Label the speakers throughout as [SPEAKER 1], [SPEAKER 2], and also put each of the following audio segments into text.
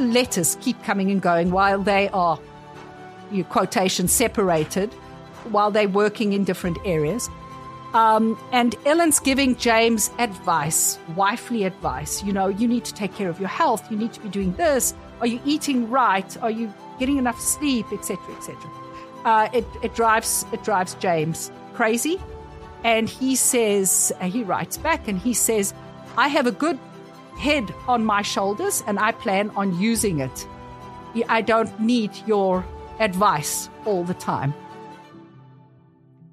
[SPEAKER 1] letters keep coming and going while they are, you quotation, separated, while they're working in different areas. Um, and Ellen's giving James advice, wifely advice. You know, you need to take care of your health. You need to be doing this. Are you eating right? Are you getting enough sleep, etc., etc. Uh, it, it drives it drives James crazy, and he says he writes back and he says, "I have a good head on my shoulders, and I plan on using it. I don't need your advice all the time."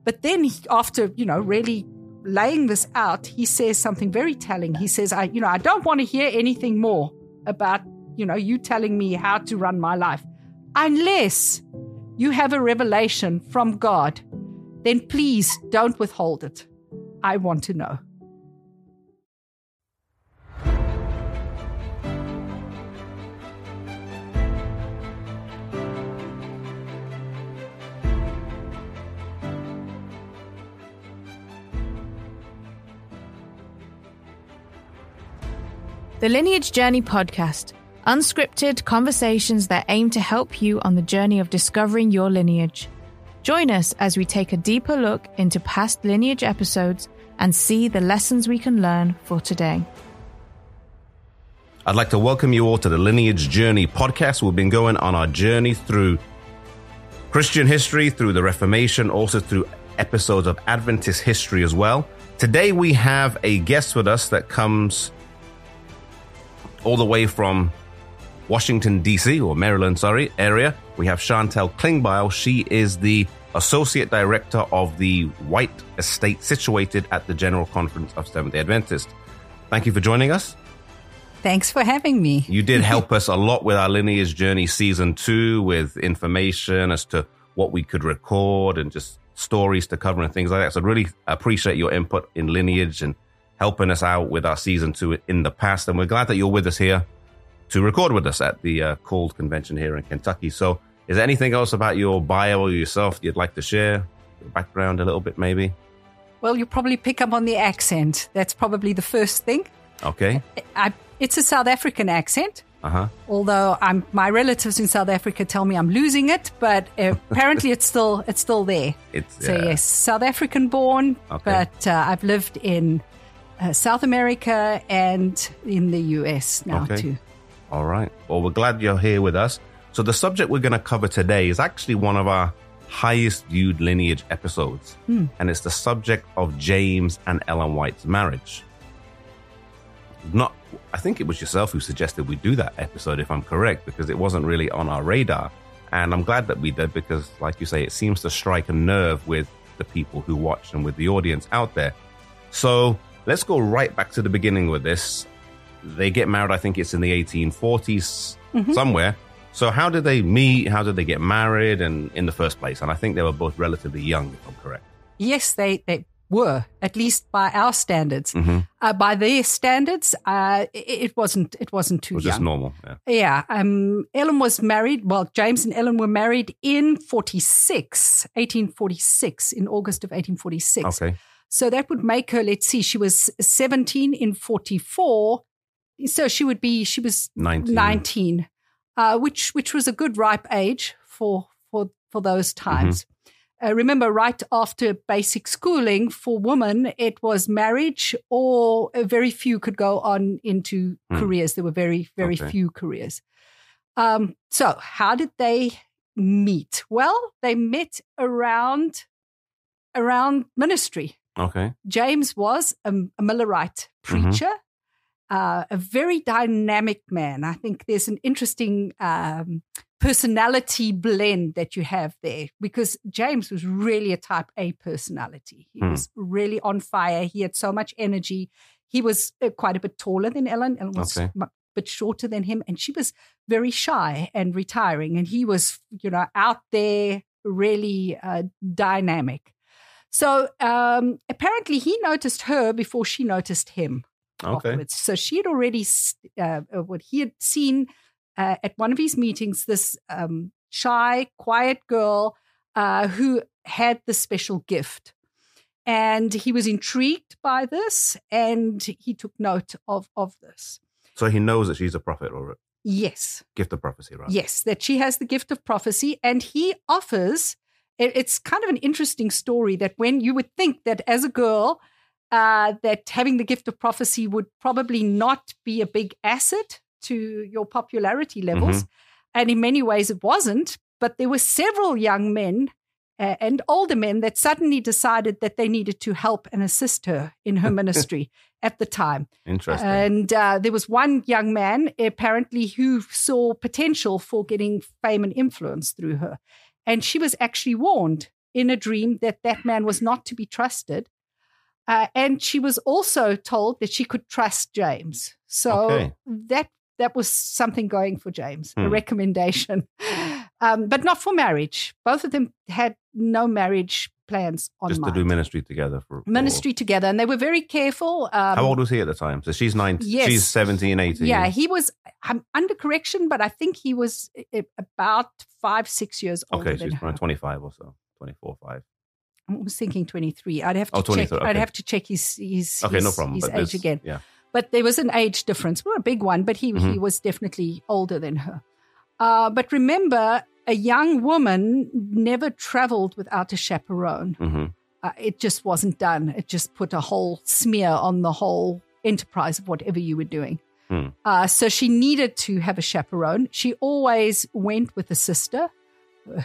[SPEAKER 1] But then, after you know, really laying this out, he says something very telling. He says, "I, you know, I don't want to hear anything more about you know you telling me how to run my life, unless you have a revelation from God. Then please don't withhold it. I want to know."
[SPEAKER 2] The Lineage Journey podcast, unscripted conversations that aim to help you on the journey of discovering your lineage. Join us as we take a deeper look into past lineage episodes and see the lessons we can learn for today.
[SPEAKER 3] I'd like to welcome you all to the Lineage Journey podcast. We've been going on our journey through Christian history, through the Reformation, also through episodes of Adventist history as well. Today we have a guest with us that comes all the way from Washington, D.C., or Maryland, sorry, area. We have Chantal Klingbeil. She is the Associate Director of the White Estate situated at the General Conference of Seventh day Adventists. Thank you for joining us.
[SPEAKER 1] Thanks for having me.
[SPEAKER 3] You did help us a lot with our lineage journey season two with information as to what we could record and just stories to cover and things like that. So, really appreciate your input in lineage and helping us out with our season two in the past. And we're glad that you're with us here to record with us at the uh, Called Convention here in Kentucky. So, is there anything else about your bio or yourself you'd like to share? Your background a little bit, maybe?
[SPEAKER 1] Well, you'll probably pick up on the accent. That's probably the first thing.
[SPEAKER 3] Okay.
[SPEAKER 1] I, it's a South African accent.
[SPEAKER 3] Uh-huh.
[SPEAKER 1] Although I'm, my relatives in South Africa tell me I'm losing it, but uh, apparently it's still it's still there.
[SPEAKER 3] It's
[SPEAKER 1] So
[SPEAKER 3] yeah.
[SPEAKER 1] yes, South African born,
[SPEAKER 3] Okay.
[SPEAKER 1] but uh, I've lived in uh, South America and in the US now
[SPEAKER 3] Okay.
[SPEAKER 1] too.
[SPEAKER 3] All right. Well, we're glad you're here with us. So, the subject we're going to cover today is actually one of our highest viewed lineage episodes, and it's the subject of James and Ellen White's marriage. Not, I think it was yourself who suggested we do that episode, if I'm correct, because it wasn't really on our radar. And I'm glad that we did because, like you say, it seems to strike a nerve with the people who watch and with the audience out there. So let's go right back to the beginning with this. They get married, I think it's in the 1840s somewhere. So, how did they meet? How did they get married? And in the first place? And I think they were both relatively young, if I'm correct.
[SPEAKER 1] Yes, they, they were, at least by our standards.
[SPEAKER 3] Mm-hmm.
[SPEAKER 1] Uh, by their standards, uh, it, it wasn't it wasn't too
[SPEAKER 3] It was
[SPEAKER 1] young.
[SPEAKER 3] just normal. Yeah.
[SPEAKER 1] Yeah, um, Ellen was married. Well, James and Ellen were married in 46, 1846, in August of 1846.
[SPEAKER 3] Okay.
[SPEAKER 1] So that would make her, let's see, she was 17 in 44. So she would be, she was
[SPEAKER 3] 19.
[SPEAKER 1] 19, uh, which, which was a good ripe age for, for, for those times. Uh, remember, right after basic schooling for women, it was marriage, or very few could go on into
[SPEAKER 3] Hmm.
[SPEAKER 1] careers. There were very, very
[SPEAKER 3] Okay.
[SPEAKER 1] few careers. Um, so, how did they meet? Well, they met around around ministry.
[SPEAKER 3] Okay.
[SPEAKER 1] James was a, a Millerite preacher, uh, a very dynamic man. I think there's an interesting um, personality blend that you have there because James was really a type A personality. He
[SPEAKER 3] Hmm.
[SPEAKER 1] was really on fire. He had so much energy. He was uh, quite a bit taller than Ellen. Ellen was
[SPEAKER 3] Okay.
[SPEAKER 1] a bit shorter than him, and she was very shy and retiring. And he was, you know, out there, really uh, dynamic. So um, apparently, he noticed her before she noticed him
[SPEAKER 3] Okay.
[SPEAKER 1] afterwards. So she had already, uh, uh, what he had seen uh, at one of his meetings, this um, shy, quiet girl uh, who had the special gift. And he was intrigued by this and he took note of, of this.
[SPEAKER 3] So he knows that she's a prophet, or
[SPEAKER 1] Yes.
[SPEAKER 3] Gift of prophecy, right?
[SPEAKER 1] Yes, that she has the gift of prophecy, and he offers. It- It's kind of an interesting story that when you would think that as a girl, uh, that having the gift of prophecy would probably not be a big asset to your popularity levels, and in many ways it wasn't. But there were several young men uh, and older men that suddenly decided that they needed to help and assist her in her ministry at the time.
[SPEAKER 3] Interesting.
[SPEAKER 1] And uh, there was one young man, apparently, who saw potential for getting fame and influence through her. And she was actually warned in a dream that that man was not to be trusted. Uh, and she was also told that she could trust James. So
[SPEAKER 3] Okay.
[SPEAKER 1] that that was something going for James, a
[SPEAKER 3] Hmm.
[SPEAKER 1] recommendation, um, but not for marriage. Both of them had no marriage plans on
[SPEAKER 3] Just to do ministry together for for-
[SPEAKER 1] ministry together, and they were very careful. Um,
[SPEAKER 3] How old was he at the time? So she's 19
[SPEAKER 1] Yes.
[SPEAKER 3] She's 17, 18.
[SPEAKER 1] Yeah, he was. I'm under correction, but I think he was uh, about five, six years older
[SPEAKER 3] Okay, she's around 25 or so. 24, 5.
[SPEAKER 1] I was thinking 23. I'd have to
[SPEAKER 3] Oh,
[SPEAKER 1] check.
[SPEAKER 3] 23,
[SPEAKER 1] I'd have to check his his,
[SPEAKER 3] Okay,
[SPEAKER 1] his,
[SPEAKER 3] no problem.
[SPEAKER 1] his age again.
[SPEAKER 3] Yeah.
[SPEAKER 1] But there was an age difference, not a big one, but he he
[SPEAKER 3] Mhm.
[SPEAKER 1] was definitely older than her. Uh, but remember, a young woman never traveled without a chaperone.
[SPEAKER 3] hmm
[SPEAKER 1] Uh, it just wasn't done. It just put a whole smear on the whole enterprise of whatever you were doing.
[SPEAKER 3] Hmm.
[SPEAKER 1] Uh, so she needed to have a chaperone. She always went with a sister,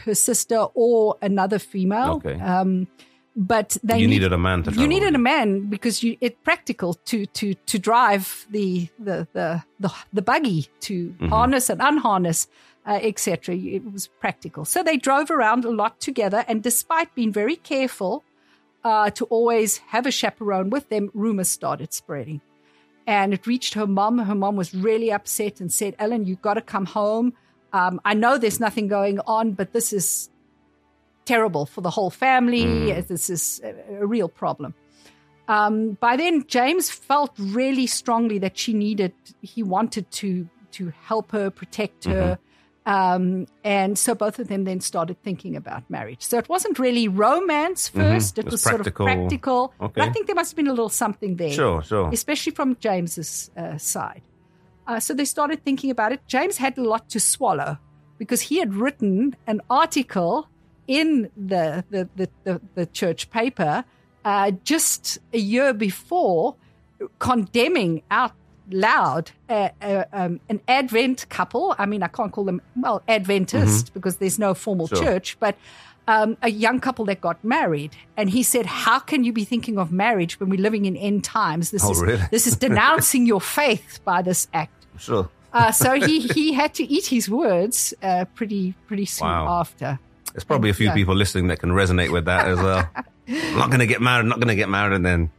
[SPEAKER 1] her sister or another female.
[SPEAKER 3] Okay.
[SPEAKER 1] Um, but they
[SPEAKER 3] You
[SPEAKER 1] need-
[SPEAKER 3] needed a man to
[SPEAKER 1] you needed a man because you it's practical to to to drive the the the the, the buggy to
[SPEAKER 3] Mhm.
[SPEAKER 1] harness and unharness uh, etc it was practical so they drove around a lot together and despite being very careful uh, to always have a chaperone with them rumors started spreading and it reached her mom her mom was really upset and said ellen you've got to come home um, i know there's nothing going on but this is terrible for the whole family.
[SPEAKER 3] Mm.
[SPEAKER 1] This is a, a real problem. Um, by then, James felt really strongly that she needed, he wanted to to help her, protect her. Um, and so both of them then started thinking about marriage. So it wasn't really romance 1st It,
[SPEAKER 3] It was practical.
[SPEAKER 1] sort of practical. But I think there must have been a little something there
[SPEAKER 3] Sure, sure.
[SPEAKER 1] especially from James's uh, side. Uh, so they started thinking about it. James had a lot to swallow because he had written an article in the the the, the, the church paper uh, just a year before, condemning out loud uh, uh, um, an Advent couple. I mean, I can't call them well Adventist because there's no formal
[SPEAKER 3] Sure.
[SPEAKER 1] church, but um, a young couple that got married, and he said, "How can you be thinking of marriage when we're living in end times? This
[SPEAKER 3] Oh,
[SPEAKER 1] is
[SPEAKER 3] really?
[SPEAKER 1] this is denouncing your faith by this act."
[SPEAKER 3] Sure.
[SPEAKER 1] Uh, so he he had to eat his words uh, pretty pretty soon
[SPEAKER 3] Wow.
[SPEAKER 1] after.
[SPEAKER 3] There's probably a few people listening that can resonate with that as well. I'm not going to get married, I'm not going to get married, and then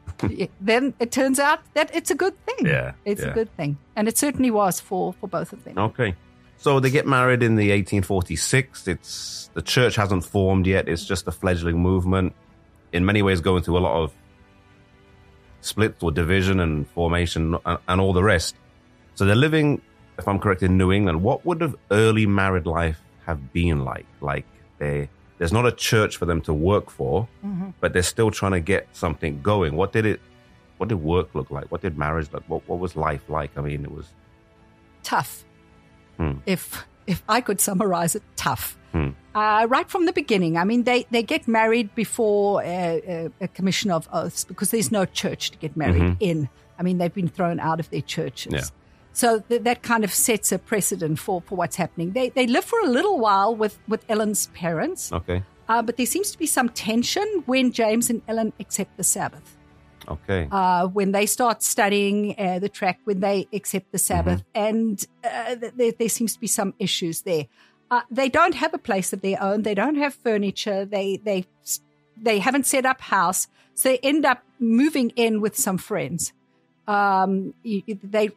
[SPEAKER 1] then it turns out that it's a good thing.
[SPEAKER 3] Yeah,
[SPEAKER 1] it's
[SPEAKER 3] yeah.
[SPEAKER 1] a good thing, and it certainly was for for both of them.
[SPEAKER 3] Okay. So they get married in the 1846. It's the church hasn't formed yet. It's just a fledgling movement. In many ways, going through a lot of splits or division and formation and, and all the rest. So they're living, if I'm correct, in New England. What would have early married life have been like? Like they, there's not a church for them to work for, but they're still trying to get something going. What did it? What did work look like? What did marriage look? What What was life like? I mean, it was.
[SPEAKER 1] tough.
[SPEAKER 3] Hmm.
[SPEAKER 1] If if I could summarize it, tough.
[SPEAKER 3] Hmm.
[SPEAKER 1] Uh, right from the beginning. I mean, they, they get married before a, a, a commission of oaths because there's no church to get married
[SPEAKER 3] Mhm.
[SPEAKER 1] in. I mean, they've been thrown out of their churches.
[SPEAKER 3] Yeah.
[SPEAKER 1] So th- that kind of sets a precedent for, for what's happening. They they live for a little while with, with Ellen's parents,
[SPEAKER 3] Okay.
[SPEAKER 1] uh, but there seems to be some tension when James and Ellen accept the Sabbath
[SPEAKER 3] Okay.
[SPEAKER 1] uh, when they start studying uh, the track, when they accept the Sabbath, and uh, th- there, there seems to be some issues there. Uh, they don't have a place of their own. They don't have furniture. They they they haven't set up house, so they end up moving in with some friends. Um, they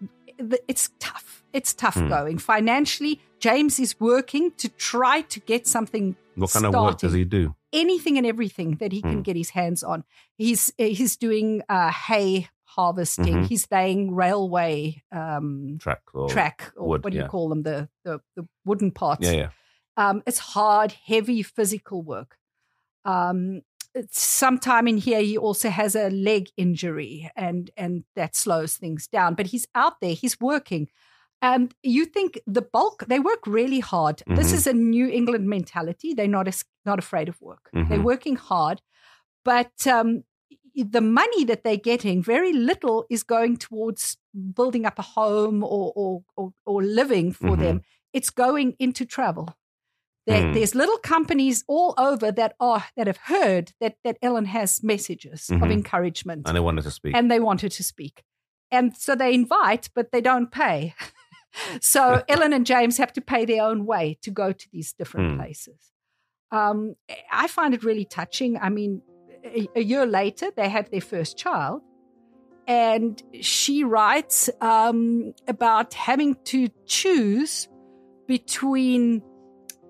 [SPEAKER 1] it's tough. It's tough
[SPEAKER 3] Hmm.
[SPEAKER 1] going financially. James is working to try to get something
[SPEAKER 3] what kind of work does he do?
[SPEAKER 1] anything and everything that he can
[SPEAKER 3] Hmm.
[SPEAKER 1] get his hands on. He's he's doing uh, hay harvesting.
[SPEAKER 3] Mhm.
[SPEAKER 1] He's laying railway um,
[SPEAKER 3] Track or
[SPEAKER 1] track, or
[SPEAKER 3] wood,
[SPEAKER 1] what do
[SPEAKER 3] yeah.
[SPEAKER 1] you call them? The the, the wooden parts.
[SPEAKER 3] Yeah, yeah.
[SPEAKER 1] Um, it's hard, heavy physical work. Um, sometime in here, he also has a leg injury, and and that slows things down. But he's out there, he's working, And you think the bulk, they work really hard. This
[SPEAKER 3] Mhm.
[SPEAKER 1] is a New England mentality. They're not, as, not afraid of work. They're
[SPEAKER 3] Mhm.
[SPEAKER 1] working hard. But um, the money that they're getting, very little is going towards building up a home or, or, or, or living for
[SPEAKER 3] Mhm.
[SPEAKER 1] them. It's going into travel. There,
[SPEAKER 3] Mm.
[SPEAKER 1] There's little companies all over that are that have heard that, that Ellen has messages of
[SPEAKER 3] Mhm.
[SPEAKER 1] encouragement
[SPEAKER 3] And they wanted to speak.
[SPEAKER 1] and they wanted to speak. And so they invite, but they don't pay. so Ellen and James have to pay their own way to go to these different
[SPEAKER 3] Hmm.
[SPEAKER 1] places. Um, I find it really touching. I mean, a, a year later, they have their first child. And she writes um, about having to choose between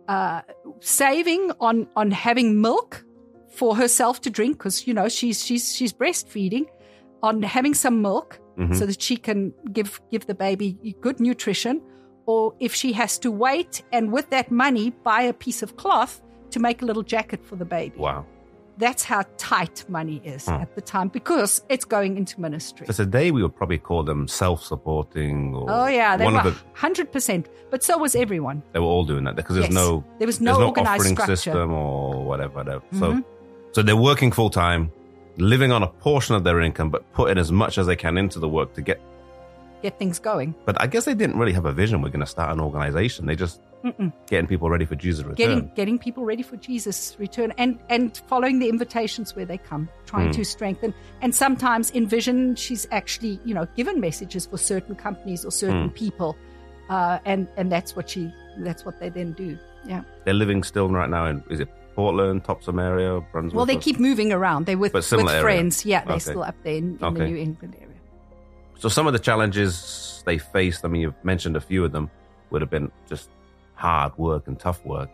[SPEAKER 1] uh, saving on, on having milk for herself to drink, because, you know, she's, she's, she's breastfeeding, on having some milk
[SPEAKER 3] Mhm.
[SPEAKER 1] so that she can give give the baby good nutrition or if she has to wait and with that money buy a piece of cloth to make a little jacket for the baby
[SPEAKER 3] wow.
[SPEAKER 1] That's how tight money is
[SPEAKER 3] Hmm.
[SPEAKER 1] at the time because it's going into ministry
[SPEAKER 3] So today we would probably call them self-supporting or
[SPEAKER 1] oh yeah they
[SPEAKER 3] one
[SPEAKER 1] were 100% but so was everyone
[SPEAKER 3] they were all doing that because there's
[SPEAKER 1] Yes.
[SPEAKER 3] no
[SPEAKER 1] there was no
[SPEAKER 3] no
[SPEAKER 1] organized structure
[SPEAKER 3] system or whatever. whatever. So
[SPEAKER 1] Mhm.
[SPEAKER 3] so they're working full time, living on a portion of their income, but putting as much as they can into the work to get.
[SPEAKER 1] get things going
[SPEAKER 3] But I guess they didn't really have a vision. We're going to start an organization. They just
[SPEAKER 1] Mm-mm.
[SPEAKER 3] getting people ready for Jesus' return.
[SPEAKER 1] getting getting people ready for Jesus' return and and following the invitations where they come, trying
[SPEAKER 3] Hmm.
[SPEAKER 1] to strengthen. And sometimes in Vision, she's actually you know given messages for certain companies or certain
[SPEAKER 3] Hmm.
[SPEAKER 1] people, uh, and and that's what she that's what they then do. Yeah.
[SPEAKER 3] They're living still right now in is it Portland, Topsham area, Brunswick?
[SPEAKER 1] Well, they keep moving around. They're with with
[SPEAKER 3] area.
[SPEAKER 1] friends. Yeah, they're
[SPEAKER 3] Okay.
[SPEAKER 1] still up there in, in the New England area.
[SPEAKER 3] So some of the challenges they faced, I mean, you've mentioned a few of them, would have been just hard work and tough work.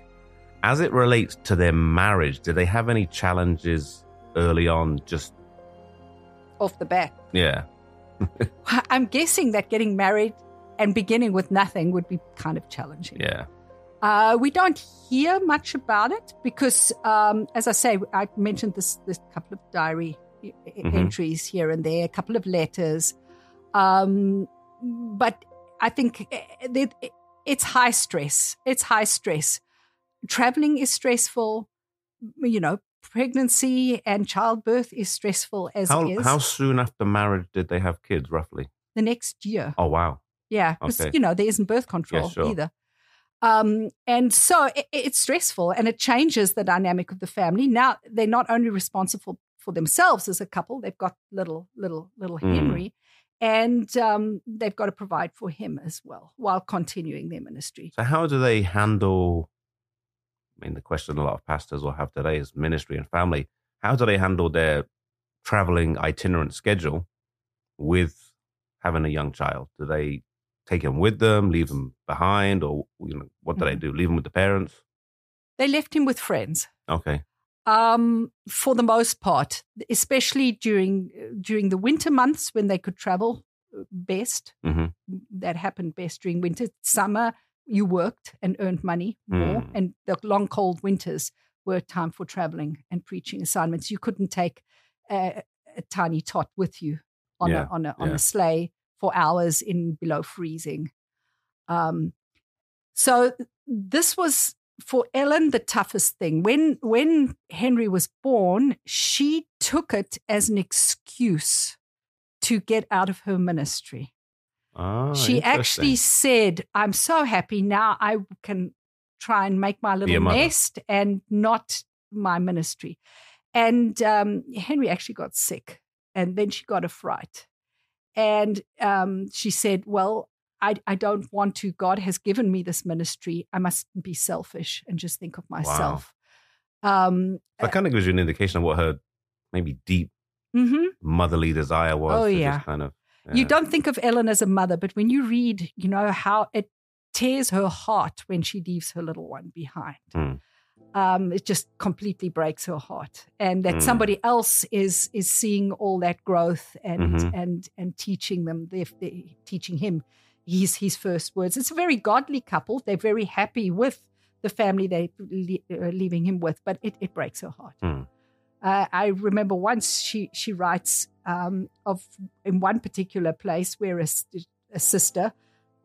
[SPEAKER 3] As it relates to their marriage, did they have any challenges early on? Just
[SPEAKER 1] Off the bat,
[SPEAKER 3] yeah,
[SPEAKER 1] I'm guessing that getting married and beginning with nothing would be kind of challenging.
[SPEAKER 3] yeah,
[SPEAKER 1] Uh, we don't hear much about it because, um, as I say, I mentioned this this couple of diary
[SPEAKER 3] Mhm.
[SPEAKER 1] entries here and there, a couple of letters, um, but I think eh, that it's high stress. It's high stress. Traveling is stressful. You know, pregnancy and childbirth is stressful as
[SPEAKER 3] How
[SPEAKER 1] is.
[SPEAKER 3] how soon after marriage did they have kids, roughly?
[SPEAKER 1] the next year.
[SPEAKER 3] Oh wow,
[SPEAKER 1] Yeah, because
[SPEAKER 3] Okay.
[SPEAKER 1] you know there isn't birth control
[SPEAKER 3] sure.
[SPEAKER 1] either. Um, and so it, it's stressful, and it changes the dynamic of the family. Now they're not only responsible for themselves as a couple; they've got little, little, little
[SPEAKER 3] Mm.
[SPEAKER 1] And um, they've got to provide for him as well while continuing their ministry.
[SPEAKER 3] So how do they handle? I mean, the question a lot of pastors will have today is ministry and family. How do they handle their traveling itinerant schedule with having a young child? Do they take him with them, leave him behind, or you know, what do they do? Leave him with the parents?
[SPEAKER 1] They left him with friends.
[SPEAKER 3] Okay.
[SPEAKER 1] Um, for the most part, especially during during the winter months when they could travel uh, best.
[SPEAKER 3] hmm
[SPEAKER 1] That happened best during winter. Summer, you worked and earned money more,
[SPEAKER 3] Mm.
[SPEAKER 1] and the long cold winters were time for traveling and preaching assignments. You couldn't take a, a tiny tot with you on
[SPEAKER 3] Yeah,
[SPEAKER 1] a on a on
[SPEAKER 3] yeah.
[SPEAKER 1] a sleigh for hours in below freezing. Um, so this was for Ellen the toughest thing. When when Henry was born, she took it as an excuse to get out of her ministry.
[SPEAKER 3] Ah,
[SPEAKER 1] she actually said, "I'm so happy now. I can try and make my little nest and not my ministry." And um, Henry actually got sick, and then she got a fright, and um, she said, "Well." I, I don't want to. God has given me this ministry. I must be selfish and just think of myself. Um,
[SPEAKER 3] That kind of gives you an indication of what her maybe deep
[SPEAKER 1] mhm.
[SPEAKER 3] motherly desire was.
[SPEAKER 1] Oh, yeah.
[SPEAKER 3] Kind of.
[SPEAKER 1] You don't think of Ellen as a mother, but when you read, you know, how it tears her heart when she leaves her little one behind.
[SPEAKER 3] Hmm.
[SPEAKER 1] Um, it just completely breaks her heart. And that
[SPEAKER 3] Hmm.
[SPEAKER 1] somebody else is is seeing all that growth and
[SPEAKER 3] Mhm.
[SPEAKER 1] and and teaching them, they're, they're teaching him his his first words. It's a very godly couple. They're very happy with the family they're uh, leaving him with, but it, it breaks her heart.
[SPEAKER 3] Hmm.
[SPEAKER 1] Uh, I remember once she she writes um, of in one particular place where a sister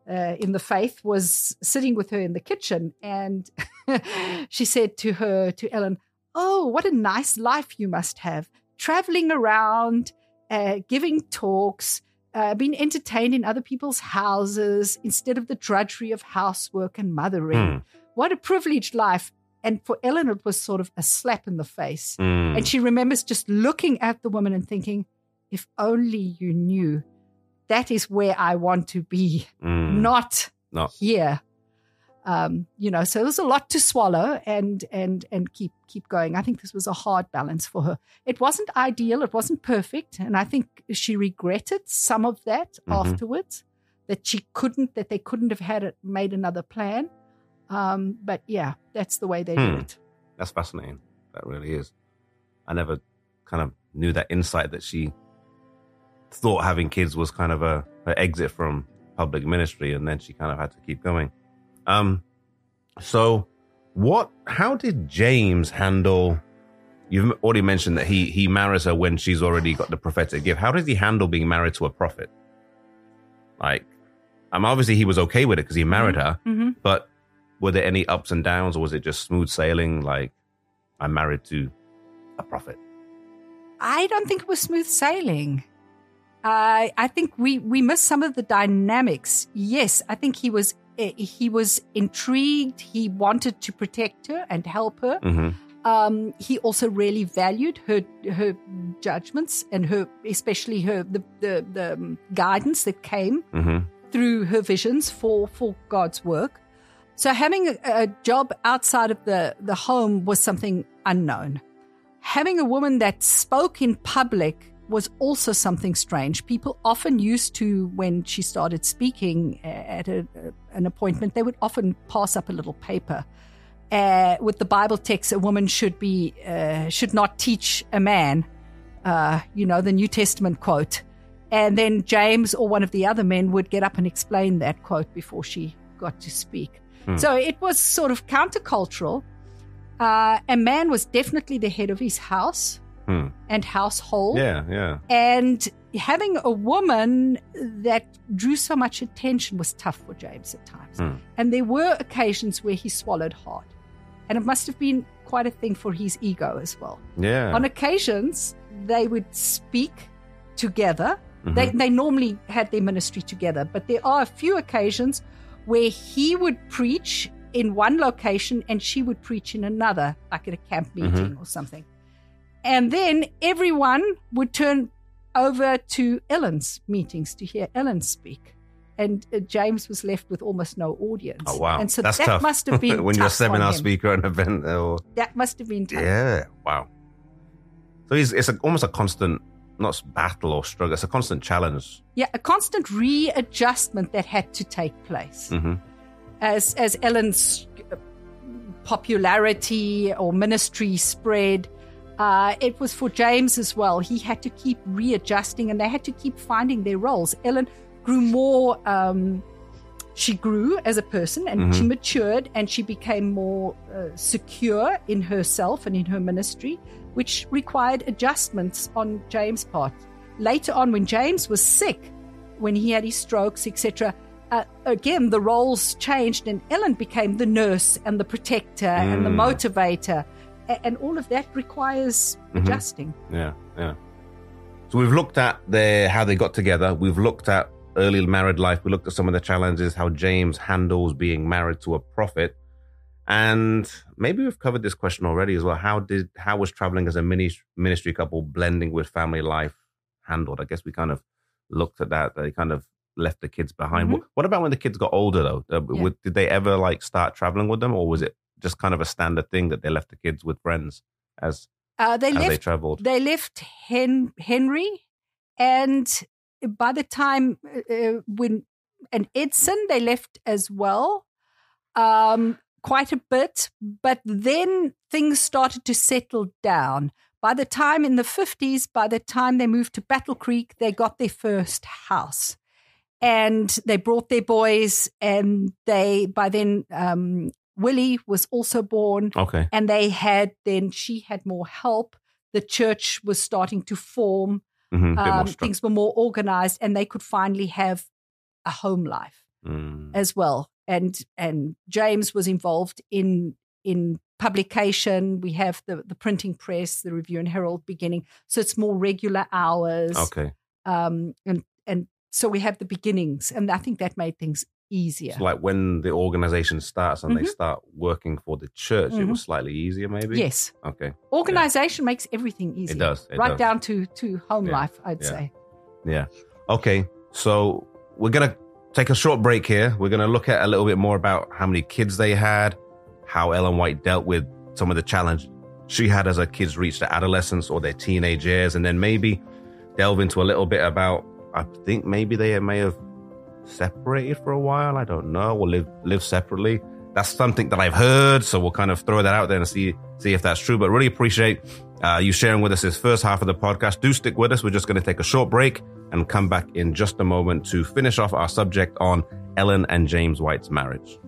[SPEAKER 1] uh, in the faith was sitting with her in the kitchen, and she said to her to Ellen, "Oh, what a nice life you must have, traveling around, uh, giving talks." Uh, being entertained in other people's houses instead of the drudgery of housework and mothering.
[SPEAKER 3] Hmm.
[SPEAKER 1] What a privileged life. And for Ellen, it was sort of a slap in the face.
[SPEAKER 3] Mm.
[SPEAKER 1] And she remembers just looking at the woman and thinking, if only you knew that is where I want to be,
[SPEAKER 3] Mm.
[SPEAKER 1] not
[SPEAKER 3] Not-
[SPEAKER 1] here. Um, you know, so it was a lot to swallow and and and keep keep going. I think this was a hard balance for her. It wasn't ideal, it wasn't perfect, and I think she regretted some of that
[SPEAKER 3] Mhm.
[SPEAKER 1] afterwards. That she couldn't, that they couldn't have had it made another plan. Um, but yeah, that's the way they
[SPEAKER 3] Hmm.
[SPEAKER 1] do it.
[SPEAKER 3] That's fascinating. That really is. I never kind of knew that insight that she thought having kids was kind of a her exit from public ministry, and then she kind of had to keep going. Um, so what? How did James handle? You've already mentioned that he he marries her when she's already got the prophetic gift. How does he handle being married to a prophet? Like, um, obviously he was okay with it because he married her,
[SPEAKER 1] Mm-hmm.
[SPEAKER 3] but were there any ups and downs, or was it just smooth sailing? Like, I'm married to a prophet.
[SPEAKER 1] I don't think it was smooth sailing. I I think we we missed some of the dynamics. Yes, I think he was he was intrigued. He wanted to protect her and help her.
[SPEAKER 3] hmm
[SPEAKER 1] Um, he also really valued her her judgments and her especially her the the, the um, guidance that came
[SPEAKER 3] hmm
[SPEAKER 1] through her visions for for God's work. So having a, a job outside of the the home was something unknown. Having a woman that spoke in public was also something strange. People often used to, when she started speaking at a, an appointment, they would often pass up a little paper uh, with the Bible text. A woman should be uh, should not teach a man. Uh, you know the New Testament quote. And then James or one of the other men would get up and explain that quote before she got to speak.
[SPEAKER 3] Hmm.
[SPEAKER 1] So it was sort of countercultural. Uh, a man was definitely the head of his house
[SPEAKER 3] Hmm.
[SPEAKER 1] and household.
[SPEAKER 3] Yeah, yeah.
[SPEAKER 1] And having a woman that drew so much attention was tough for James at times.
[SPEAKER 3] Hmm.
[SPEAKER 1] And there were occasions where he swallowed hard. And it must have been quite a thing for his ego as well.
[SPEAKER 3] Yeah.
[SPEAKER 1] On occasions, they would speak together.
[SPEAKER 3] Mhm.
[SPEAKER 1] They, they normally had their ministry together, but there are a few occasions where he would preach in one location and she would preach in another, like at a camp meeting or something. And then everyone would turn over to Ellen's meetings to hear Ellen speak. And uh, James was left with almost no audience.
[SPEAKER 3] Oh wow,
[SPEAKER 1] And so
[SPEAKER 3] that's
[SPEAKER 1] that
[SPEAKER 3] tough.
[SPEAKER 1] must have been
[SPEAKER 3] when you're a seminar speaker at an event. Or
[SPEAKER 1] That must have been tough.
[SPEAKER 3] yeah, wow. So it's a, almost a constant, not battle or struggle. It's a constant challenge.
[SPEAKER 1] Yeah, a constant readjustment that had to take place
[SPEAKER 3] hmm
[SPEAKER 1] as as Ellen's popularity or ministry spread. Uh, it was for James as well. He had to keep readjusting, and they had to keep finding their roles. Ellen grew more. Um, she grew as a person, and she matured, and she became more uh, secure in herself and in her ministry, which required adjustments on James' part. Later on, when James was sick, when he had his strokes, etc., uh, again the roles changed, and Ellen became the nurse and the protector and the
[SPEAKER 3] Mm.
[SPEAKER 1] motivator, and all of that requires adjusting.
[SPEAKER 3] Yeah, yeah. So we've looked at their how they got together. We've looked at early married life. We looked at some of the challenges, how James handles being married to a prophet, and maybe we've covered this question already as well. How did how was traveling as a mini ministry couple blending with family life handled? I guess we kind of looked at that. They kind of left the kids behind.
[SPEAKER 1] Mhm.
[SPEAKER 3] What, what about when the kids got older though? Uh,
[SPEAKER 1] Yeah.
[SPEAKER 3] did they ever like start traveling with them, or was it just kind of a standard thing that they left the kids with friends as
[SPEAKER 1] Uh, they
[SPEAKER 3] as
[SPEAKER 1] left
[SPEAKER 3] they traveled?
[SPEAKER 1] They left Hen- Henry, and by the time uh, uh, when and Edson, they left as well, um, quite a bit. But then things started to settle down. By the time in the fifties, by the time they moved to Battle Creek, they got their first house, and they brought their boys. And they by then um, Willie was also born
[SPEAKER 3] Okay.
[SPEAKER 1] and they had then she had more help the church was starting to form
[SPEAKER 3] hmm
[SPEAKER 1] um, things were more organized and they could finally have a home life
[SPEAKER 3] Mm.
[SPEAKER 1] as well. And and James was involved in in publication. We have the the printing press, the Review and Herald beginning, so it's more regular hours.
[SPEAKER 3] Okay.
[SPEAKER 1] Um, and and so we have the beginnings, and I think that made things easier.
[SPEAKER 3] So like when the organization starts and they
[SPEAKER 1] Mhm.
[SPEAKER 3] start working for the church, it
[SPEAKER 1] Mhm.
[SPEAKER 3] was slightly easier, maybe.
[SPEAKER 1] yes,
[SPEAKER 3] Okay.
[SPEAKER 1] organization makes everything easier.
[SPEAKER 3] It does. It
[SPEAKER 1] right
[SPEAKER 3] does.
[SPEAKER 1] down to to home
[SPEAKER 3] Yeah,
[SPEAKER 1] life, I'd
[SPEAKER 3] yeah.
[SPEAKER 1] say.
[SPEAKER 3] Yeah. Okay. So we're gonna take a short break here. We're gonna look at a little bit more about how many kids they had, how Ellen White dealt with some of the challenge she had as her kids reached their adolescence or their teenage years, and then maybe delve into a little bit about. I think maybe they may have separated for a while. I don't know, or live live separately. That's something that I've heard, so we'll kind of throw that out there and see see if that's true. But really appreciate uh, you sharing with us this first half of the podcast. Do stick with us. We're just going to take a short break and come back in just a moment to finish off our subject on Ellen and James White's marriage.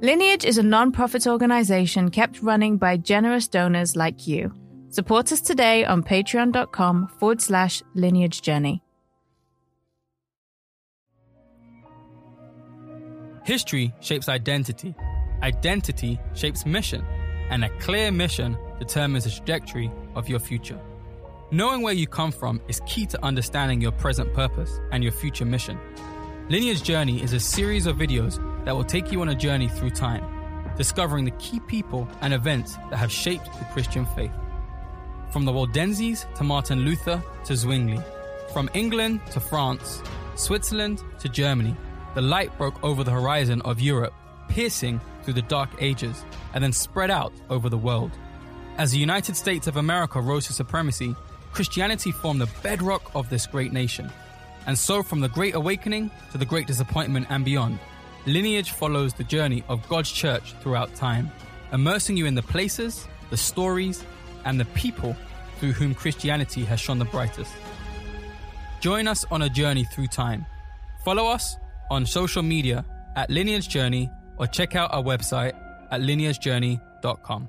[SPEAKER 2] Lineage is a non-profit organization kept running by generous donors like you. Support us today on patreon.com forward slash lineage journey.
[SPEAKER 4] History shapes identity, identity shapes mission, and a clear mission determines the trajectory of your future. Knowing where you come from is key to understanding your present purpose and your future mission. Lineage Journey is a series of videos that will take you on a journey through time, discovering the key people and events that have shaped the Christian faith. From the Waldenses to Martin Luther to Zwingli, from England to France, Switzerland to Germany, the light broke over the horizon of Europe, piercing through the dark ages, and then spread out over the world. As the United States of America rose to supremacy, Christianity formed the bedrock of this great nation. And so, from the Great Awakening to the Great Disappointment and beyond, Lineage follows the journey of God's church throughout time, immersing you in the places, the stories, and the people through whom Christianity has shone the brightest. Join us on a journey through time. Follow us on social media at Lineage Journey or check out our website at lineagejourney.com.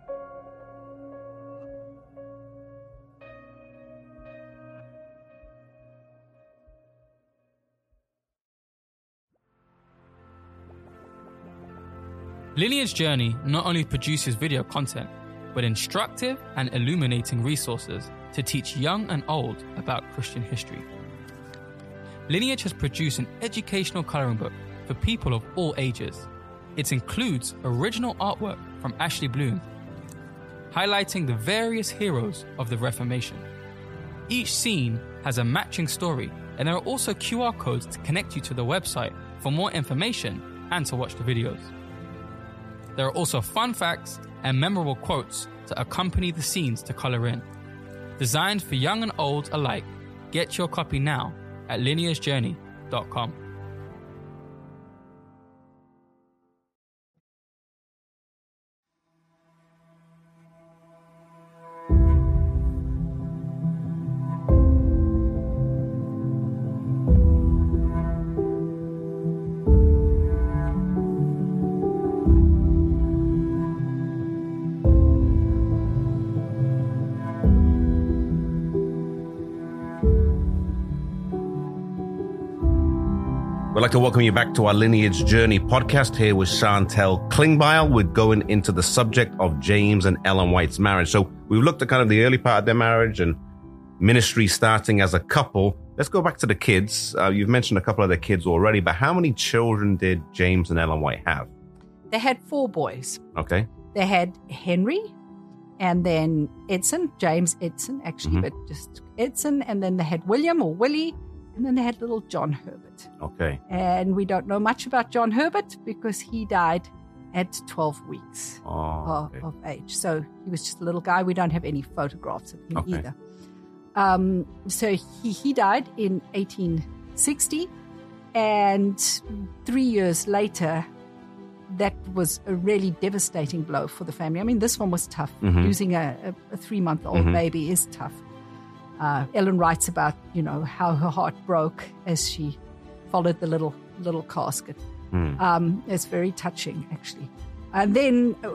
[SPEAKER 4] Lineage Journey not only produces video content, but instructive and illuminating resources to teach young and old about Christian history. Lineage has produced an educational coloring book for people of all ages. It includes original artwork from Ashley Bloom, highlighting the various heroes of the Reformation. Each scene has a matching story, and there are also QR codes to connect you to the website for more information and to watch the videos. There are also fun facts and memorable quotes to accompany the scenes to color in. Designed for young and old alike, get your copy now at lineagejourney.com.
[SPEAKER 3] like to welcome you back to our Lineage Journey podcast here with Chantal Klingbeil. We're going into the subject of James and Ellen White's marriage. So we've looked at kind of the early part of their marriage and ministry starting as a couple. Let's go back to the kids. Uh, you've mentioned a couple of the kids already, but how many children did James and Ellen White have?
[SPEAKER 1] They had four boys.
[SPEAKER 3] Okay.
[SPEAKER 1] They had Henry, and then Edson, James Edson, actually,
[SPEAKER 3] Mhm.
[SPEAKER 1] but just Edson, and then they had William or Willie, and then they had little John Herbert.
[SPEAKER 3] Okay.
[SPEAKER 1] And we don't know much about John Herbert because he died at 12 weeks
[SPEAKER 3] Oh,
[SPEAKER 1] of,
[SPEAKER 3] okay.
[SPEAKER 1] of age. So he was just a little guy. We don't have any photographs of him
[SPEAKER 3] Okay.
[SPEAKER 1] either. Um, so he, he died in 1860. And three years later, that was a really devastating blow for the family. I mean, this one was tough.
[SPEAKER 3] Mhm.
[SPEAKER 1] Losing a, a, a three month old
[SPEAKER 3] Mhm.
[SPEAKER 1] baby is tough. Uh, Ellen writes about, you know, how her heart broke as she followed the little little casket.
[SPEAKER 3] Hmm.
[SPEAKER 1] Um, it's very touching, actually. And then uh,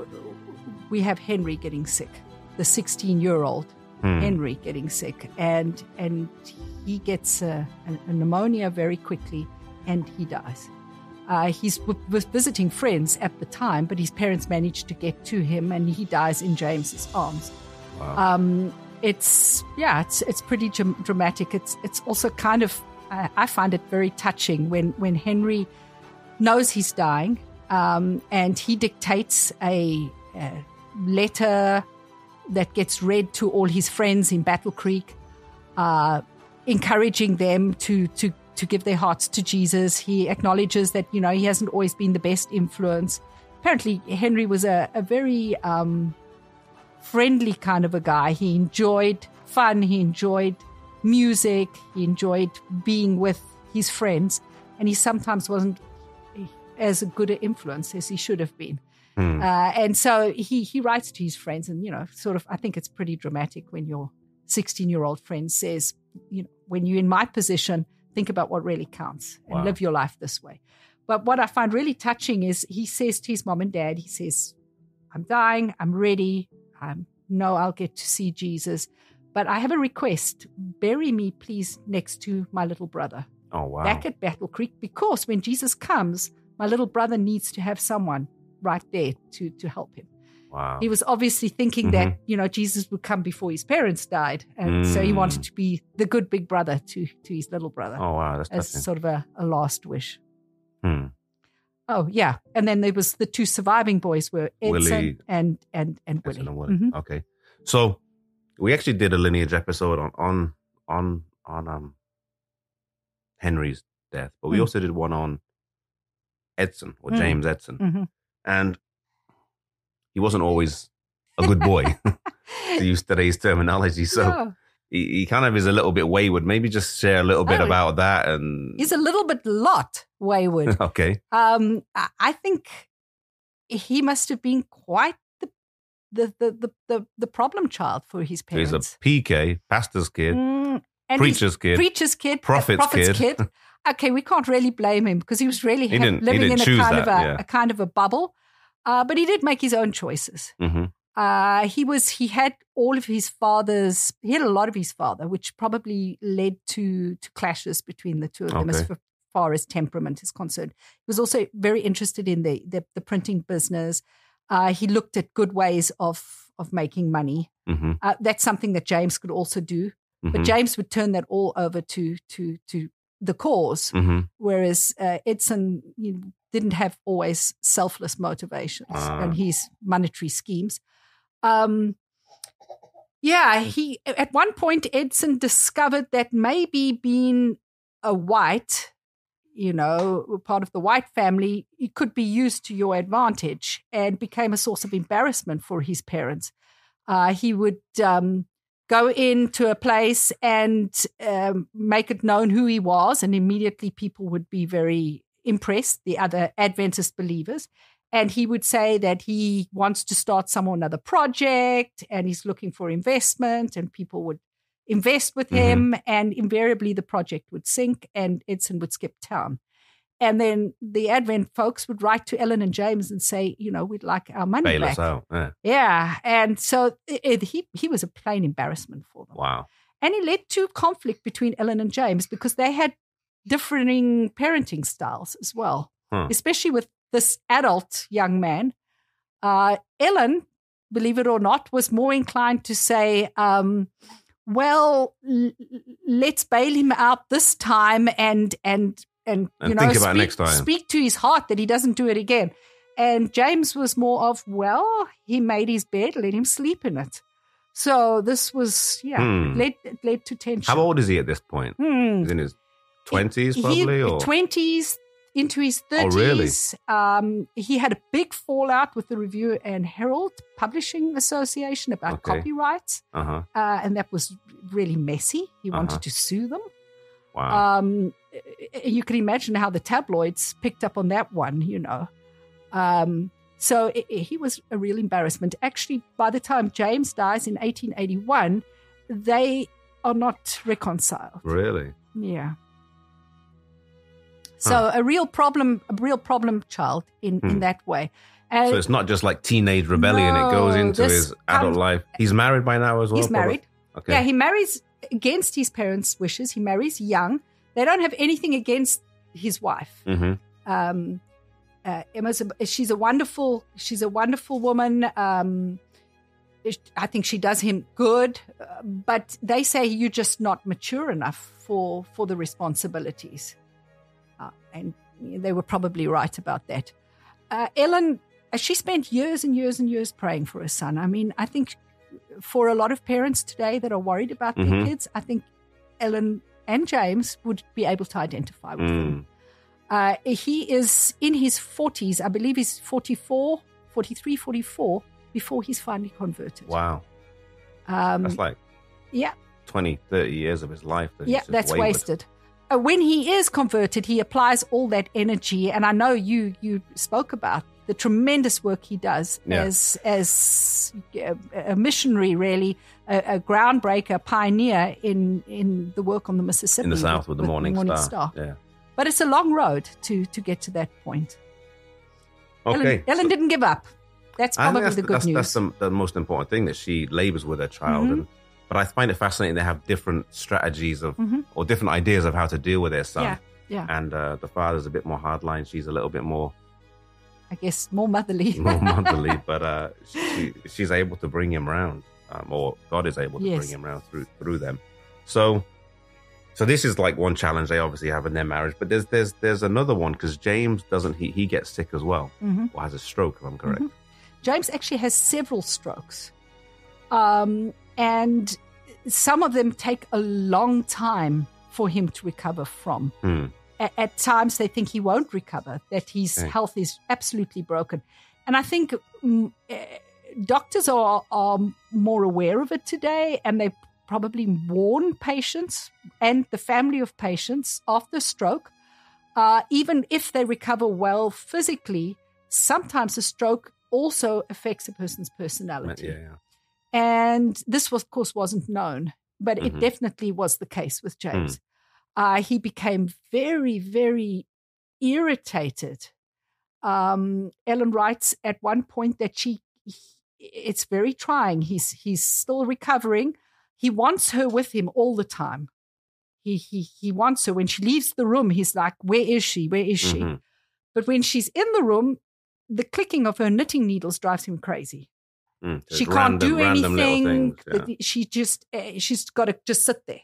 [SPEAKER 1] we have Henry getting sick, the 16 year old
[SPEAKER 3] Hmm.
[SPEAKER 1] Henry getting sick, and and he gets a, a, pneumonia very quickly, and he dies. Uh, he's w- was visiting friends at the time, but his parents managed to get to him, and he dies in James's arms.
[SPEAKER 3] Wow.
[SPEAKER 1] Um, it's yeah, it's it's pretty dram- dramatic. It's it's also kind of I, I find it very touching when when Henry knows he's dying, um, and he dictates a, a letter that gets read to all his friends in Battle Creek, uh, encouraging them to to to give their hearts to Jesus. He acknowledges that you know he hasn't always been the best influence. Apparently, Henry was a, a very um, friendly kind of a guy. He enjoyed fun. He enjoyed music. He enjoyed being with his friends, and he sometimes wasn't as good an influence as he should have been.
[SPEAKER 3] Hmm.
[SPEAKER 1] Uh, and so he he writes to his friends, and you know, sort of, I think it's pretty dramatic when your 16 year old friend says, you know, when you're in my position, think about what really counts and
[SPEAKER 3] Wow.
[SPEAKER 1] live your life this way. But what I find really touching is he says to his mom and dad, he says, I'm dying, I'm ready, I know I'll get to see Jesus, but I have a request. Bury me, please, next to my little brother
[SPEAKER 3] oh wow.
[SPEAKER 1] back at Battle Creek because when Jesus comes, my little brother needs to have someone right there to, to help him.
[SPEAKER 3] wow.
[SPEAKER 1] He was obviously thinking that, you know, Jesus would come before his parents died. And so he
[SPEAKER 3] Mm.
[SPEAKER 1] wanted to be the good big brother to, to his little brother
[SPEAKER 3] oh wow. That's
[SPEAKER 1] as sort of a, a last wish.
[SPEAKER 3] Hmm.
[SPEAKER 1] Oh, yeah. And then there was the two surviving boys were Edson
[SPEAKER 3] Willie.
[SPEAKER 1] and, and, and Willie.
[SPEAKER 3] And Willie.
[SPEAKER 1] Mhm.
[SPEAKER 3] Okay. So we actually did a lineage episode on on on on um Henry's death, but we
[SPEAKER 1] Mm.
[SPEAKER 3] also did one on Edson or
[SPEAKER 1] Mm.
[SPEAKER 3] James Edson,
[SPEAKER 1] Mhm.
[SPEAKER 3] and he wasn't always a good boy to use today's terminology. So he, he kind of is a little bit wayward. Maybe just share a little bit
[SPEAKER 1] Oh,
[SPEAKER 3] about that and
[SPEAKER 1] He's a little bit lot wayward.
[SPEAKER 3] okay.
[SPEAKER 1] Um, I think he must have been quite the the the the, the, problem child for his
[SPEAKER 3] parents. he's a PK, pastor's kid,
[SPEAKER 1] Mm,
[SPEAKER 3] preacher's kid.
[SPEAKER 1] preacher's kid, uh,
[SPEAKER 3] prophet's kid.
[SPEAKER 1] Okay, we can't really blame him because he was really
[SPEAKER 3] He
[SPEAKER 1] ha- living in a kind of a,
[SPEAKER 3] yeah.
[SPEAKER 1] a kind of a bubble. Uh, but he did make his own choices.
[SPEAKER 3] hmm
[SPEAKER 1] Uh, he was he had all of his father's he had a lot of his father, which probably led to to clashes between the two of them as
[SPEAKER 3] Okay.
[SPEAKER 1] Far as temperament is concerned. He was also very interested in the the, the printing business. Uh, he looked at good ways of of making money.
[SPEAKER 3] hmm
[SPEAKER 1] Uh, that's something that James could also do, but
[SPEAKER 3] hmm
[SPEAKER 1] James would turn that all over to to to the cause,
[SPEAKER 3] hmm
[SPEAKER 1] whereas uh, Edson you know, didn't have always selfless motivations
[SPEAKER 3] Ah.
[SPEAKER 1] and his monetary schemes. Um, yeah, he at one point Edson discovered that maybe being a white, you know, part of the white family, it could be used to your advantage, and became a source of embarrassment for his parents. Uh, he would um, go into a place and um, make it known who he was, and immediately people would be very impressed, the other Adventist believers. And he would say that he wants to start some or another project and he's looking for investment, and people would invest with him, and invariably the project would sink and Edson would skip town. And then the Advent folks would write to Ellen and James and say, you know, we'd like our money
[SPEAKER 3] Bail
[SPEAKER 1] back.
[SPEAKER 3] out. Yeah.
[SPEAKER 1] Yeah, and so it, it- he he was a plain embarrassment for them,
[SPEAKER 3] Wow.
[SPEAKER 1] and it led to conflict between Ellen and James because they had differing parenting styles as well, especially with this adult young man. Uh, Ellen, believe it or not, was more inclined to say, um, "Well, l- let's bail him out this time, and and and,
[SPEAKER 3] And
[SPEAKER 1] you know,
[SPEAKER 3] about
[SPEAKER 1] speak,
[SPEAKER 3] next time."
[SPEAKER 1] speak to his heart that he doesn't do it again." And James was more of, well, he made his bed, let him sleep in it. So this was, yeah,
[SPEAKER 3] Hmm.
[SPEAKER 1] led, led to tension.
[SPEAKER 3] How old is he at this point?
[SPEAKER 1] Hmm.
[SPEAKER 3] He's in his twenties, probably, or
[SPEAKER 1] twenties into his
[SPEAKER 3] Oh,
[SPEAKER 1] thirties.
[SPEAKER 3] really?
[SPEAKER 1] Um, he had a big fallout with the Review and Herald Publishing Association about
[SPEAKER 3] Okay.
[SPEAKER 1] copyrights,
[SPEAKER 3] uh
[SPEAKER 1] uh, and that was really messy. He wanted
[SPEAKER 3] Uh-huh.
[SPEAKER 1] to sue them.
[SPEAKER 3] Wow.
[SPEAKER 1] Um, you can imagine how the tabloids picked up on that one, you know. Um, so i i- he was a real embarrassment. Actually, by the time James dies in 1881, they are not reconciled.
[SPEAKER 3] really?
[SPEAKER 1] Yeah. So a real problem, a real problem child in, in
[SPEAKER 3] Hmm.
[SPEAKER 1] that way. And
[SPEAKER 3] So it's not just like teenage rebellion; it goes into his adult life. He's married by now as well.
[SPEAKER 1] he's
[SPEAKER 3] probably?
[SPEAKER 1] married.
[SPEAKER 3] Okay.
[SPEAKER 1] Yeah, he marries against his parents' wishes. He marries young. They don't have anything against his wife.
[SPEAKER 3] hmm
[SPEAKER 1] Um, uh, Emma's a, she's a wonderful she's a wonderful woman. Um, I think she does him good, uh, but they say you're just not mature enough for for the responsibilities, uh, and they were probably right about that. Uh, Ellen, uh, she spent years and years and years praying for her son. I mean, I think for a lot of parents today that are worried about
[SPEAKER 3] Mhm.
[SPEAKER 1] their kids, I think Ellen and James would be able to identify with them.
[SPEAKER 3] Mm.
[SPEAKER 1] Uh, he is in his 40s. I believe he's 44, 43, 44 before he's finally converted.
[SPEAKER 3] Wow.
[SPEAKER 1] Um,
[SPEAKER 3] That's like
[SPEAKER 1] yeah,
[SPEAKER 3] 20, 30 years of his life. that
[SPEAKER 1] yeah, that's wasted. Uh, when he is converted, he applies all that energy, and I know you you spoke about the tremendous work he does
[SPEAKER 3] Yeah.
[SPEAKER 1] as as a, a missionary, really a, a groundbreaker, pioneer in in the work on the Mississippi
[SPEAKER 3] In the south with the Morning, Star. Yeah.
[SPEAKER 1] But it's a long road to to get to that point.
[SPEAKER 3] Okay.
[SPEAKER 1] Ellen, Ellen didn't give up. That's probably
[SPEAKER 3] that's,
[SPEAKER 1] the good
[SPEAKER 3] that's,
[SPEAKER 1] news.
[SPEAKER 3] that's the, the most important thing that she labors with her child.
[SPEAKER 1] Mhm.
[SPEAKER 3] And, but I find it fascinating they have different strategies of
[SPEAKER 1] Mhm.
[SPEAKER 3] or different ideas of how to deal with their son.
[SPEAKER 1] Yeah, yeah.
[SPEAKER 3] And uh, the father's a bit more hardline. She's a little bit more
[SPEAKER 1] I guess more motherly.
[SPEAKER 3] more motherly, but uh, she, she's able to bring him around, um, or God is able to
[SPEAKER 1] Yes.
[SPEAKER 3] bring him around through through them. So, so this is like one challenge they obviously have in their marriage. But there's there's there's another one because James doesn't he he gets sick as well,
[SPEAKER 1] Mhm.
[SPEAKER 3] or has a stroke if I'm correct.
[SPEAKER 1] Mhm. James actually has several strokes. Um, and some of them take a long time for him to recover from.
[SPEAKER 3] Hmm.
[SPEAKER 1] A- At times, they think he won't recover, that his
[SPEAKER 3] Okay.
[SPEAKER 1] health is absolutely broken. And I think mm, eh, doctors are, are more aware of it today, and they probably warn patients and the family of patients after stroke. Uh, even if they recover well physically, sometimes a stroke also affects a person's personality.
[SPEAKER 3] Yeah, yeah.
[SPEAKER 1] And this, was, of course, wasn't known, but it
[SPEAKER 3] Mhm.
[SPEAKER 1] definitely was the case with
[SPEAKER 3] Hmm.
[SPEAKER 1] James. Uh, he became very, very irritated. Um, Ellen writes at one point that she, it's very trying. He's he's still recovering. He wants her with him all the time. He he he wants her. When she leaves the room, he's like, "Where is she? Where is she?"
[SPEAKER 3] Mhm.
[SPEAKER 1] But when she's in the room, the clicking of her knitting needles drives him crazy
[SPEAKER 3] Mm.
[SPEAKER 1] she can't
[SPEAKER 3] random-
[SPEAKER 1] do anything.
[SPEAKER 3] things, yeah.
[SPEAKER 1] She just eh, she's got to just sit there.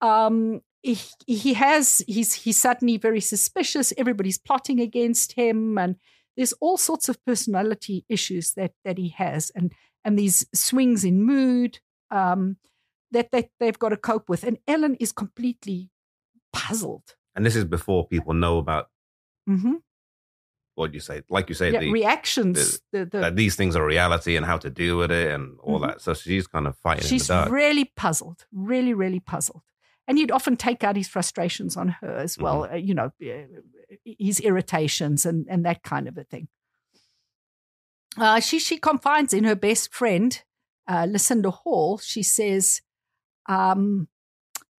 [SPEAKER 1] Um, he, he has he's he's suddenly very suspicious. Everybody's plotting against him, and there's all sorts of personality issues that that he has, and and these swings in mood um, that they they've got to cope with. And Ellen is completely puzzled.
[SPEAKER 3] And this is before people know about
[SPEAKER 1] hmm
[SPEAKER 3] what you say, like you say,
[SPEAKER 1] Yeah,
[SPEAKER 3] the,
[SPEAKER 1] reactions. The, the,
[SPEAKER 3] that these things are reality and how to deal with it and all
[SPEAKER 1] Mhm.
[SPEAKER 3] that. So she's kind of fighting
[SPEAKER 1] She's
[SPEAKER 3] in the dark.
[SPEAKER 1] really puzzled, really, really puzzled. And he'd often take out his frustrations on her as well,
[SPEAKER 3] Mm-hmm.
[SPEAKER 1] uh, you know, uh, his irritations and, and that kind of a thing. Uh, she, she confides in her best friend, uh, Lucinda Hall. She says, um,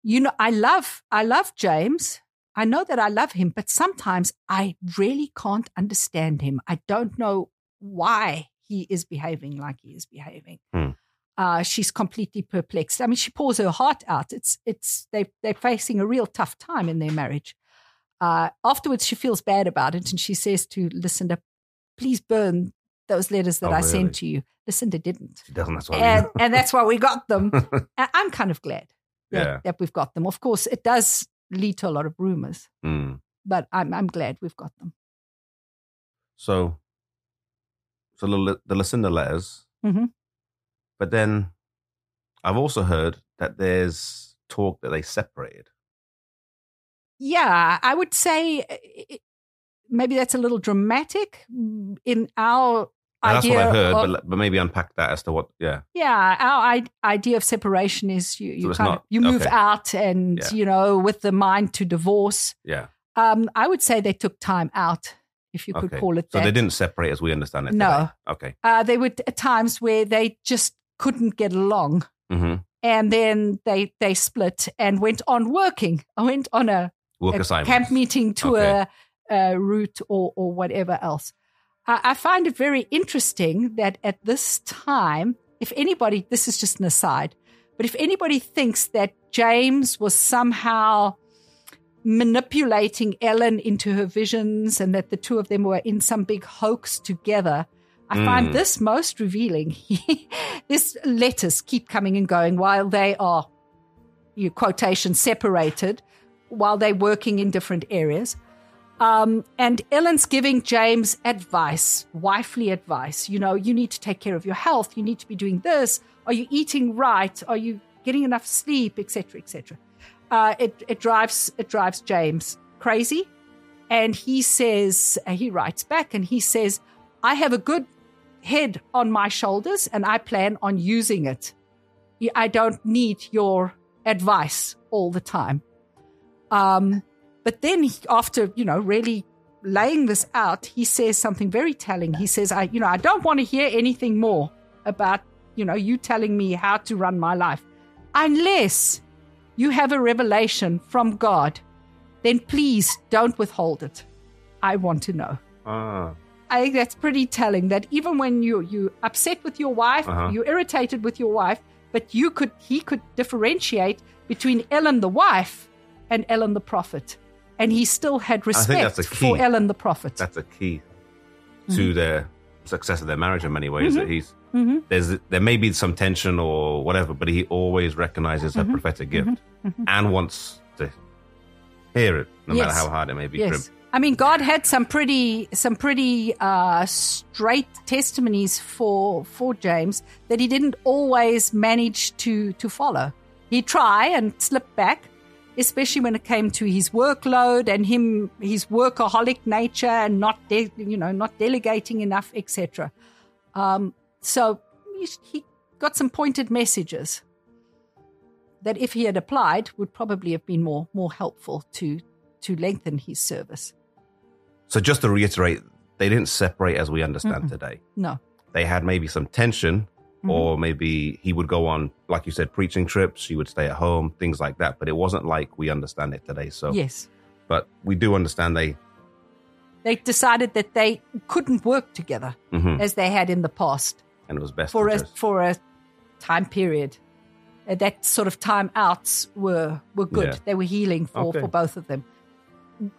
[SPEAKER 1] you know, I love, I love James. I know that I love him, but sometimes I really can't understand him. I don't know why he is behaving like he is behaving.
[SPEAKER 3] Hmm.
[SPEAKER 1] Uh, she's completely perplexed. I mean, she pours her heart out. It's it's they they're facing a real tough time in their marriage. Uh, afterwards, she feels bad about it, and she says to Lucinda, "Please burn those letters that
[SPEAKER 3] Oh,
[SPEAKER 1] I
[SPEAKER 3] really?
[SPEAKER 1] sent to you." Lucinda didn't,
[SPEAKER 3] She doesn't. That's why.
[SPEAKER 1] and and that's why we got them. I'm kind of glad that,
[SPEAKER 3] Yeah.
[SPEAKER 1] that we've got them. Of course, it does lead to a lot of rumors,
[SPEAKER 3] Mm.
[SPEAKER 1] but I'm I'm glad we've got them.
[SPEAKER 3] So, so the, the Lucinda letters,
[SPEAKER 1] Mhm.
[SPEAKER 3] but then I've also heard that there's talk that they separated.
[SPEAKER 1] Yeah, I would say uh, it- maybe that's a little dramatic in our
[SPEAKER 3] That's what I heard,
[SPEAKER 1] of,
[SPEAKER 3] but, but maybe unpack that as to what. Yeah,
[SPEAKER 1] yeah, our I- idea of separation is you you
[SPEAKER 3] it's
[SPEAKER 1] kind
[SPEAKER 3] not-
[SPEAKER 1] of you move
[SPEAKER 3] okay.
[SPEAKER 1] out and
[SPEAKER 3] Yeah.
[SPEAKER 1] you know with the mind to divorce.
[SPEAKER 3] yeah.
[SPEAKER 1] Um, I would say they took time out, if you could
[SPEAKER 3] okay.
[SPEAKER 1] call it
[SPEAKER 3] So
[SPEAKER 1] that.
[SPEAKER 3] they didn't separate as we understand it.
[SPEAKER 1] No.
[SPEAKER 3] today. Okay.
[SPEAKER 1] Uh, there were at times where they just couldn't get along,
[SPEAKER 3] hmm
[SPEAKER 1] and then they they split and went on working. I went on a
[SPEAKER 3] Work
[SPEAKER 1] a camp meeting tour
[SPEAKER 3] Okay.
[SPEAKER 1] uh, route or, or whatever else. I, find it very interesting that at this time, if anybody, this is just an aside, but if anybody thinks that James was somehow manipulating Ellen into her visions and that the two of them were in some big hoax together. I find hmm. this most revealing. These letters keep coming and going while they are, you quotation, separated, while they're working in different areas. Um, and Ellen's giving James advice, wifely advice. You know, you need to take care of your health. You need to be doing this. Are you eating right? Are you getting enough sleep, etc., etc. Uh, it it drives it drives James crazy, and he says uh, he writes back and he says, "I have a good head on my shoulders, and I plan on using it. I don't need your advice all the time." Um, but then he, after you know really laying this out, he says something very telling. He says, "I you know I don't want to hear anything more about you know you telling me how to run my life." unless you have a revelation from God, then please don't withhold it. I want to know.
[SPEAKER 3] Ah.
[SPEAKER 1] I think that's pretty telling that even when you you upset with your wife,
[SPEAKER 3] Uh-huh.
[SPEAKER 1] you're irritated with your wife, but you could he could differentiate between Ellen the wife and Ellen the prophet. And he still had respect for. Ellen the prophet.
[SPEAKER 3] That's a key
[SPEAKER 1] Mm-hmm.
[SPEAKER 3] to their success of their marriage in many ways. That he's there's there may be some tension or whatever, but he always recognizes
[SPEAKER 1] Mm-hmm.
[SPEAKER 3] her prophetic gift and wants to hear it, no matter how hard it may be
[SPEAKER 1] Yes. I mean, God had some pretty, some pretty uh, straight testimonies for for James that he didn't always manage to to follow. He'd try and slip back, especially when it came to his workload and him his workaholic nature and not de- you know not delegating enough, etc. Um, so he, he got some pointed messages that, if he had applied, would probably have been more more helpful to to lengthen his service.
[SPEAKER 3] So just to reiterate, they didn't separate as we understand today.
[SPEAKER 1] No.
[SPEAKER 3] They had maybe some tension,
[SPEAKER 1] Mm-hmm.
[SPEAKER 3] or maybe he would go on, like you said, preaching trips. She would stay at home, things like that. But it wasn't like we understand it today. So,
[SPEAKER 1] Yes.
[SPEAKER 3] but we do understand they.
[SPEAKER 1] They decided that they couldn't work together
[SPEAKER 3] Mhm.
[SPEAKER 1] as they had in the past
[SPEAKER 3] And it was best
[SPEAKER 1] for
[SPEAKER 3] to
[SPEAKER 1] a for a time period. Uh, that sort of time outs were were good.
[SPEAKER 3] Yeah.
[SPEAKER 1] They were healing for,
[SPEAKER 3] Okay.
[SPEAKER 1] for both of them.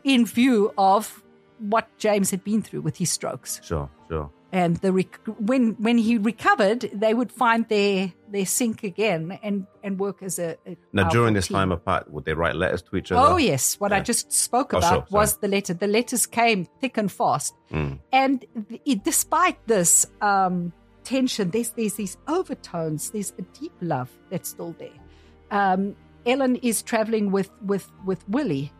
[SPEAKER 1] In view of what James had been through with his strokes.
[SPEAKER 3] Sure, sure.
[SPEAKER 1] And the rec- when when he recovered, they would find their their sync again and and work as a, a
[SPEAKER 3] Now, during this
[SPEAKER 1] team.
[SPEAKER 3] time apart, would they write letters to each other?
[SPEAKER 1] Oh yes, what I just spoke
[SPEAKER 3] Oh,
[SPEAKER 1] about
[SPEAKER 3] sure,
[SPEAKER 1] was the letter. The letters came thick and fast,
[SPEAKER 3] Mm.
[SPEAKER 1] and th- despite this um, tension, there's there's these overtones. There's a deep love that's still there. Um, Ellen is traveling with with with Willie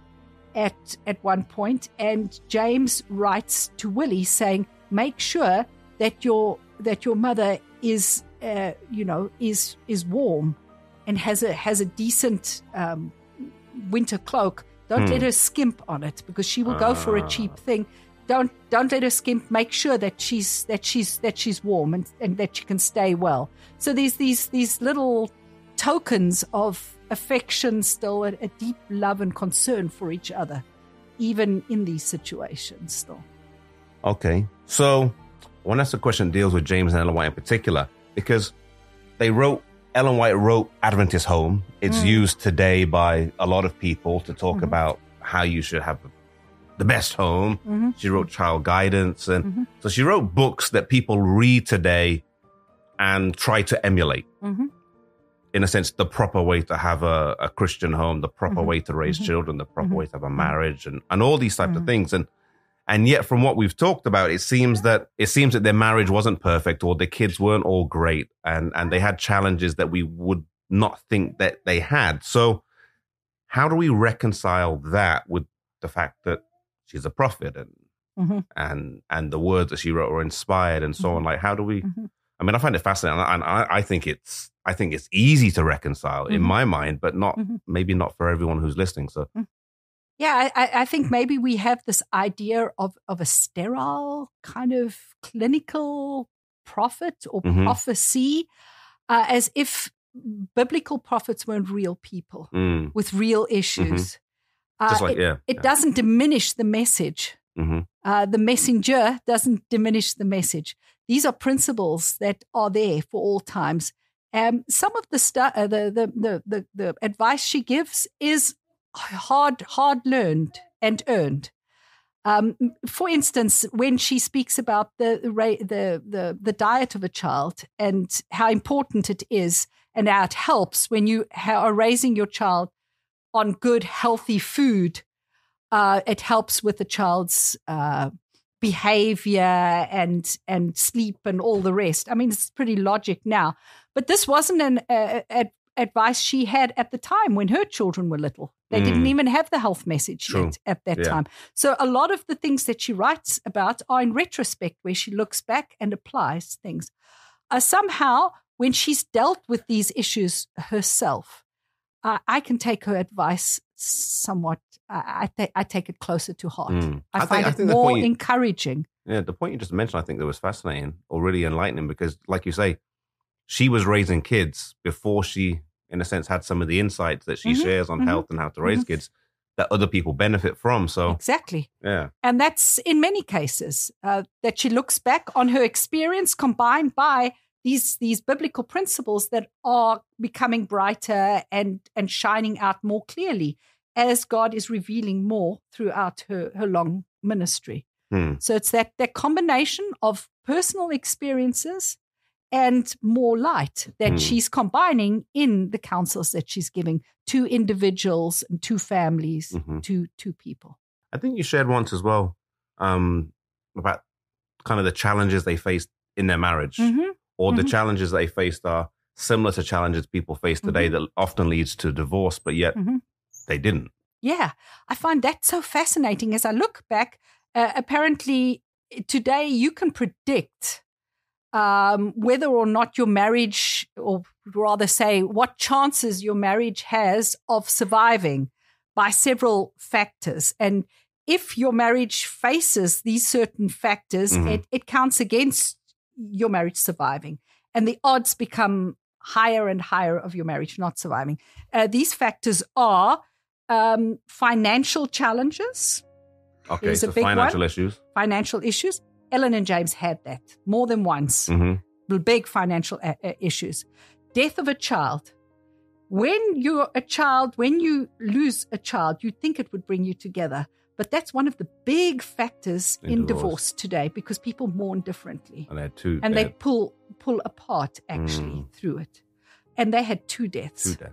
[SPEAKER 1] at at one point, and James writes to Willie saying, "Make sure that your that your mother is uh, you know is is warm and has a has a decent um, winter cloak. Don't
[SPEAKER 3] Hmm.
[SPEAKER 1] let her skimp on it because she will go for a cheap thing. Don't don't let her skimp. Make sure that she's that she's that she's warm and, and that she can stay well. So there's these these little tokens of affection, still a, a deep love and concern for each other, even in these situations. Still,
[SPEAKER 3] Okay. So, to ask a question deals with James and Ellen White in particular, because they wrote, Ellen White wrote Adventist Home. It's mm. used today by a lot of people to talk mm-hmm. about how you should have the best home. Mm-hmm. She wrote Child Guidance. And mm-hmm. so she wrote books that people read today and try to emulate. In a sense, the proper way to have a, a Christian home, the proper way to raise children, the proper way to have a marriage, and, and all these types of things. And and yet, from what we've talked about, it seems that it seems that their marriage wasn't perfect, or the kids weren't all great, and and they had challenges that we would not think that they had. So, how do we reconcile that with the fact that she's a prophet and
[SPEAKER 1] Mhm.
[SPEAKER 3] and and the words that she wrote were inspired and so on? Like, how do we?
[SPEAKER 1] Mhm.
[SPEAKER 3] I mean, I find it fascinating, and I, I think it's I think it's easy to reconcile in
[SPEAKER 1] Mhm.
[SPEAKER 3] my mind, but not
[SPEAKER 1] Mhm.
[SPEAKER 3] maybe not for everyone who's listening. So,
[SPEAKER 1] yeah, I, I- think maybe we have this idea of of a sterile kind of clinical prophet or
[SPEAKER 3] Mhm.
[SPEAKER 1] prophecy, uh, as if biblical prophets weren't real people
[SPEAKER 3] mm,
[SPEAKER 1] with real issues.
[SPEAKER 3] just
[SPEAKER 1] Uh,
[SPEAKER 3] like
[SPEAKER 1] it,
[SPEAKER 3] yeah,
[SPEAKER 1] it doesn't diminish the message.
[SPEAKER 3] hmm
[SPEAKER 1] Uh, the messenger doesn't diminish the message. These are principles that are there for all times. Um, some of the, stu- uh, the, the, the, the, the advice she gives is hard, hard learned and earned. Um, for instance, when she speaks about the, the the the diet of a child and how important it is, and how it helps when you are raising your child on good, healthy food, uh, it helps with the child's uh, behavior and and sleep and all the rest. I mean, it's pretty logic now, but this wasn't an uh, advice she had at the time when her children were little. They mm. didn't even have the health message yet at that yeah. time. So a lot of the things that she writes about are in retrospect, where she looks back and applies things. Uh, somehow, when she's dealt with these issues herself, uh, I can take her advice somewhat. I, th- I take it closer to heart. Mm. I, I, find think, it I more you, encouraging.
[SPEAKER 3] Yeah, the point you just mentioned, I think that was fascinating or really enlightening because, like you say, she was raising kids before she, in a sense, had some of the insights that she mm-hmm. shares on mm-hmm. health and how to raise mm-hmm. kids that other people benefit from. So
[SPEAKER 1] exactly,
[SPEAKER 3] yeah,
[SPEAKER 1] and that's in many cases uh, that she looks back on her experience combined by these these biblical principles that are becoming brighter and and shining out more clearly as God is revealing more throughout her her long ministry. Hmm. So it's that that combination of personal experiences and more light that mm. she's combining in the counsels that she's giving to individuals and to families, mm-hmm. to to people.
[SPEAKER 3] I think you shared once as well um, about kind of the challenges they faced in their marriage, mm-hmm. or mm-hmm. the challenges they faced are similar to challenges people face today mm-hmm. that often leads to divorce, but yet mm-hmm. they didn't.
[SPEAKER 1] Yeah, I find that so fascinating. As I look back, uh, apparently today you can predict um, whether or not your marriage, or rather say, what chances your marriage has of surviving by several factors. And if your marriage faces these certain factors, mm-hmm. it, it counts against your marriage surviving. And the odds become higher and higher of your marriage not surviving. Uh, these factors are um, financial challenges.
[SPEAKER 3] Okay, so financial one. issues.
[SPEAKER 1] Financial issues. Ellen and James had that more than once. Mm-hmm. Big financial a- a- issues. Death of a child. When you're a child, when you lose a child, you think it would bring you together. But that's one of the big factors in, in divorce. divorce. today because people mourn differently.
[SPEAKER 3] And they had two.
[SPEAKER 1] And they, they pull pull apart actually mm. through it. And they had two deaths,
[SPEAKER 3] two deaths.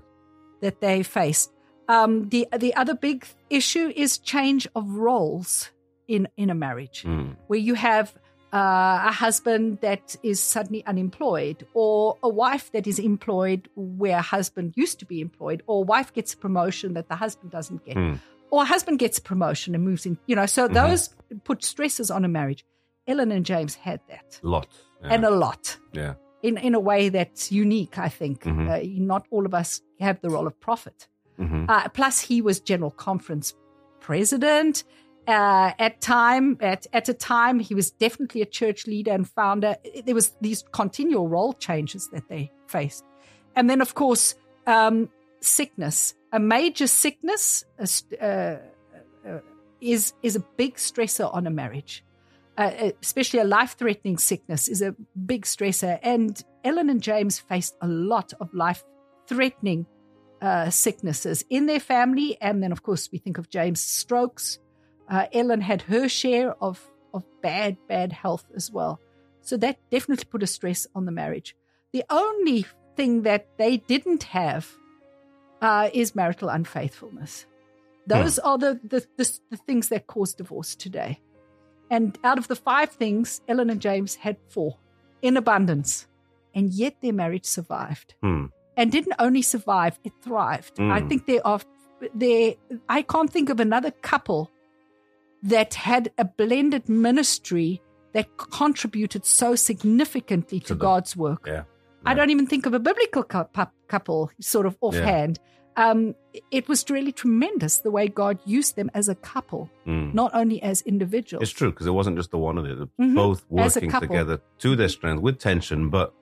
[SPEAKER 1] that they faced. Um, the the other big issue is change of roles in in a marriage mm. where you have uh, a husband that is suddenly unemployed or a wife that is employed where a husband used to be employed or a wife gets a promotion that the husband doesn't get mm. or a husband gets a promotion and moves in you know so mm-hmm. those put stresses on a marriage ellen and james had that
[SPEAKER 3] a lot
[SPEAKER 1] yeah. and a lot
[SPEAKER 3] yeah
[SPEAKER 1] in, in a way that's unique i think mm-hmm. uh, not all of us have the role of prophet mm-hmm. uh, plus he was general conference president uh, at time at at a time he was definitely a church leader and founder. There was these continual role changes that they faced, and then of course um, sickness, a major sickness, uh, uh, is is a big stressor on a marriage. Uh, especially a life threatening sickness is a big stressor. And Ellen and James faced a lot of life threatening uh, sicknesses in their family. And then, of course, we think of James' strokes, uh, Ellen had her share of, of bad, bad health as well. So that definitely put a stress on the marriage. The only thing that they didn't have uh, is marital unfaithfulness. Those hmm. are the, the, the, the things that cause divorce today. And out of the five things, Ellen and James had four in abundance. And yet their marriage survived.
[SPEAKER 3] Hmm.
[SPEAKER 1] And didn't only survive, it thrived. I hmm. think there are there I can't think of another couple that had a blended ministry that contributed so significantly to, to the, God's work.
[SPEAKER 3] Yeah, yeah.
[SPEAKER 1] I don't even think of a biblical couple, sort of offhand. Yeah. Um, it was really tremendous the way God used them as a couple, mm. not only as individuals.
[SPEAKER 3] It's true because it wasn't just the one of them; mm-hmm. both working together to their strength with tension, but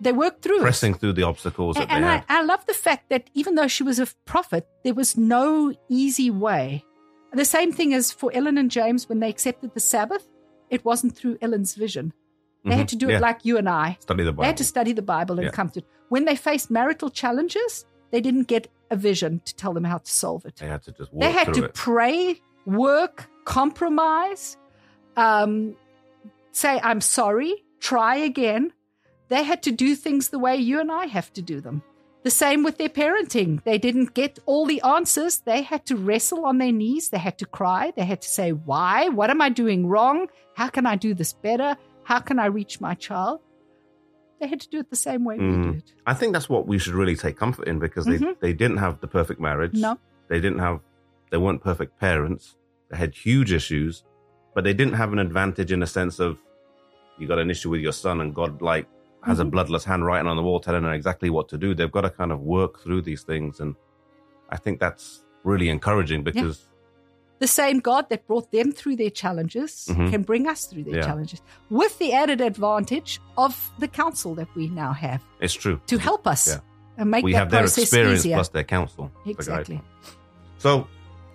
[SPEAKER 1] they worked through
[SPEAKER 3] pressing it. through the obstacles.
[SPEAKER 1] And,
[SPEAKER 3] and
[SPEAKER 1] I, I love the fact that even though she was a prophet, there was no easy way the same thing as for Ellen and James when they accepted the Sabbath, it wasn't through Ellen's vision. They mm-hmm. had to do yeah. it like you and I.
[SPEAKER 3] Study the Bible.
[SPEAKER 1] They had to study the Bible and yeah. come to it. When they faced marital challenges, they didn't get a vision to tell them how to solve it.
[SPEAKER 3] They had to just walk
[SPEAKER 1] They had to
[SPEAKER 3] it.
[SPEAKER 1] pray, work, compromise, um, say, I'm sorry, try again. They had to do things the way you and I have to do them. The same with their parenting. They didn't get all the answers. They had to wrestle on their knees. They had to cry. They had to say, Why? What am I doing wrong? How can I do this better? How can I reach my child? They had to do it the same way we
[SPEAKER 3] Mm.
[SPEAKER 1] did.
[SPEAKER 3] I think that's what we should really take comfort in because they,
[SPEAKER 1] Mhm.
[SPEAKER 3] they didn't have the perfect marriage.
[SPEAKER 1] No.
[SPEAKER 3] They didn't have, they weren't perfect parents. They had huge issues, but they didn't have an advantage in the sense of you got an issue with your son and God like has
[SPEAKER 1] Mhm.
[SPEAKER 3] a bloodless handwriting on the wall telling them exactly what to do. They've got to kind of work through these things. And I think that's really encouraging because
[SPEAKER 1] the same God that brought them through their challenges
[SPEAKER 3] Mhm.
[SPEAKER 1] can bring us through their
[SPEAKER 3] Yeah.
[SPEAKER 1] challenges with the added advantage of the counsel that we now have
[SPEAKER 3] it's true.
[SPEAKER 1] to help us
[SPEAKER 3] Yeah.
[SPEAKER 1] and make
[SPEAKER 3] we
[SPEAKER 1] that
[SPEAKER 3] have their
[SPEAKER 1] process
[SPEAKER 3] experience
[SPEAKER 1] easier.
[SPEAKER 3] plus their counsel.
[SPEAKER 1] exactly.
[SPEAKER 3] So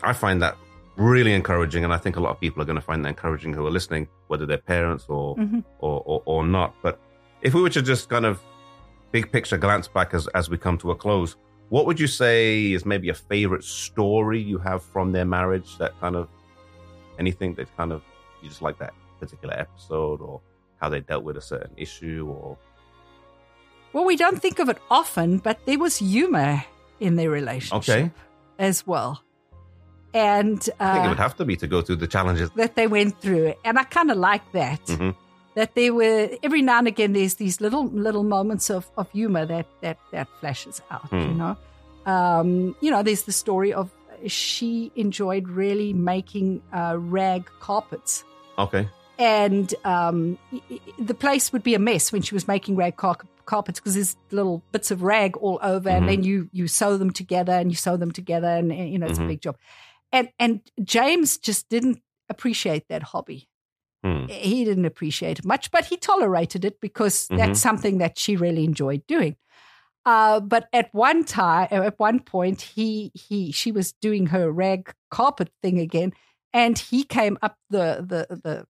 [SPEAKER 3] I find that really encouraging, and I think a lot of people are going to find that encouraging who are listening, whether they're parents or
[SPEAKER 1] Mhm.
[SPEAKER 3] or, or or not. But if we were to just kind of big picture glance back as as we come to a close, what would you say is maybe a favorite story you have from their marriage? That kind of anything that kind of you just like that particular episode or how they dealt with a certain issue or
[SPEAKER 1] Well, we don't think of it often, but there was humor in their relationship
[SPEAKER 3] Okay.
[SPEAKER 1] as well. And
[SPEAKER 3] I think it
[SPEAKER 1] uh,
[SPEAKER 3] would have to be to go through the challenges.
[SPEAKER 1] that they went through. And I kind of like that.
[SPEAKER 3] Mhm.
[SPEAKER 1] That there were every now and again there's these little little moments of, of humor that that that flashes out.
[SPEAKER 3] Hmm.
[SPEAKER 1] You know, um, you know, there's the story of she enjoyed really making uh, rag carpets,
[SPEAKER 3] Okay.
[SPEAKER 1] and um, the place would be a mess when she was making rag car- carpets because there's little bits of rag all over,
[SPEAKER 3] Mhm.
[SPEAKER 1] and then you you sew them together and you sew them together, and, and, you know it's
[SPEAKER 3] Mhm.
[SPEAKER 1] a big job. And and James just didn't appreciate that hobby
[SPEAKER 3] Hmm.
[SPEAKER 1] he didn't appreciate it much, but he tolerated it because
[SPEAKER 3] Mhm.
[SPEAKER 1] that's something that she really enjoyed doing. Uh, but at one time, at one point, he he she was doing her rag carpet thing again, and he came up the the the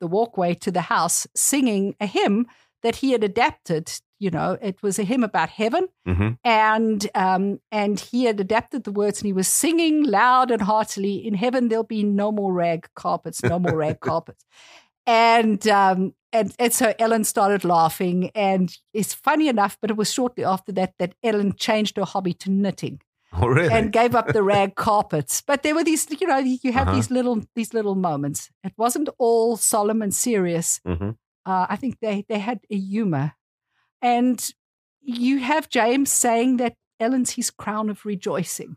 [SPEAKER 1] the walkway to the house singing a hymn that he had adapted. You know, it was a hymn about heaven,
[SPEAKER 3] hmm
[SPEAKER 1] and um, and he had adapted the words and he was singing loud and heartily in heaven there'll be no more rag carpets no more rag carpets. And um and, and so ellen started laughing and it's funny enough but it was shortly after that that ellen changed her hobby to knitting
[SPEAKER 3] Oh, really?
[SPEAKER 1] and gave up the rag carpets. But there were these you know you have
[SPEAKER 3] Uh-huh.
[SPEAKER 1] these little these little moments. It wasn't all solemn and serious.
[SPEAKER 3] Hmm
[SPEAKER 1] uh, I think they they had a humor, and you have James saying that Ellen's his crown of rejoicing,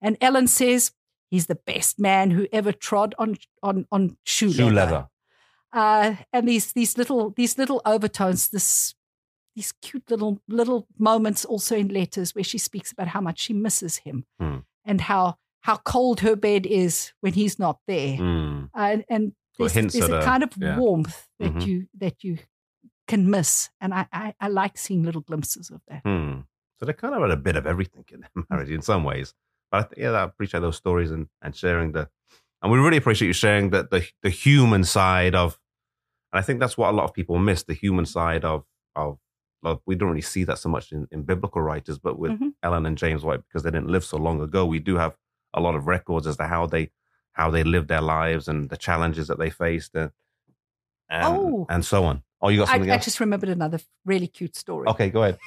[SPEAKER 1] and Ellen says he's the best man who ever trod on on on shoe,
[SPEAKER 3] Shoe
[SPEAKER 1] leather.
[SPEAKER 3] leather.
[SPEAKER 1] Uh, and these these little these little overtones, this these cute little little moments also in letters where she speaks about how much she misses him
[SPEAKER 3] Hmm.
[SPEAKER 1] and how how cold her bed is when he's not there
[SPEAKER 3] Mm.
[SPEAKER 1] and and
[SPEAKER 3] So
[SPEAKER 1] there's, there's a
[SPEAKER 3] a-
[SPEAKER 1] kind of
[SPEAKER 3] yeah.
[SPEAKER 1] warmth that
[SPEAKER 3] Mhm.
[SPEAKER 1] you that you can miss, and I, I I like seeing little glimpses of that.
[SPEAKER 3] Hmm. So they kind of had a bit of everything in their marriage in some ways. But I yeah, I appreciate those stories and, and sharing the, and we really appreciate you sharing the, the the human side of, and I think that's what a lot of people miss the human side of of. Like, we don't really see that so much in, in biblical writers, but with
[SPEAKER 1] Mhm.
[SPEAKER 3] Ellen and James White because they didn't live so long ago, we do have a lot of records as to how they how they lived their lives and the challenges that they faced and and,
[SPEAKER 1] Oh.
[SPEAKER 3] and so on. Oh, you got
[SPEAKER 1] I,
[SPEAKER 3] something
[SPEAKER 1] I
[SPEAKER 3] else?
[SPEAKER 1] just remembered another really cute story.
[SPEAKER 3] Okay, go ahead.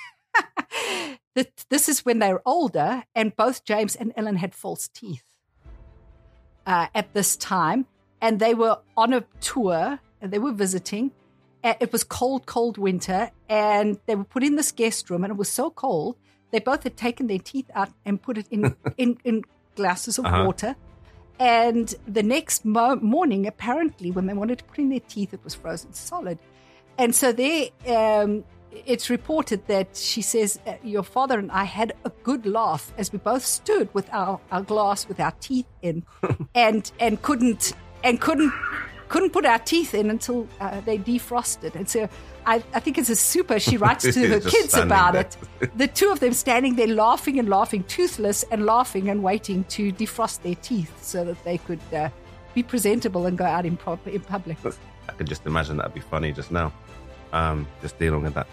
[SPEAKER 1] this is when they were older, and both James and Ellen had false teeth uh, at this time, and they were on a tour and they were visiting. It was cold, cold winter, and they were put in this guest room, and it was so cold. They both had taken their teeth out and put it in in, in glasses of
[SPEAKER 3] Uh-huh.
[SPEAKER 1] water. And the next mo- morning, apparently, when they wanted to put in their teeth, it was frozen solid. And so there, um, it's reported that she says, uh, Your father and I had a good laugh as we both stood with our, our glass with our teeth in and and couldn't and couldn't couldn't put our teeth in until uh, they defrosted. And so I, I think it's a super. She writes to her kids about
[SPEAKER 3] there.
[SPEAKER 1] it. The two of them standing there laughing and laughing, toothless and laughing and waiting to defrost their teeth so that they could uh, be presentable and go out in, pub- in public.
[SPEAKER 3] I could just imagine that'd be funny just now. Um, just dealing with that.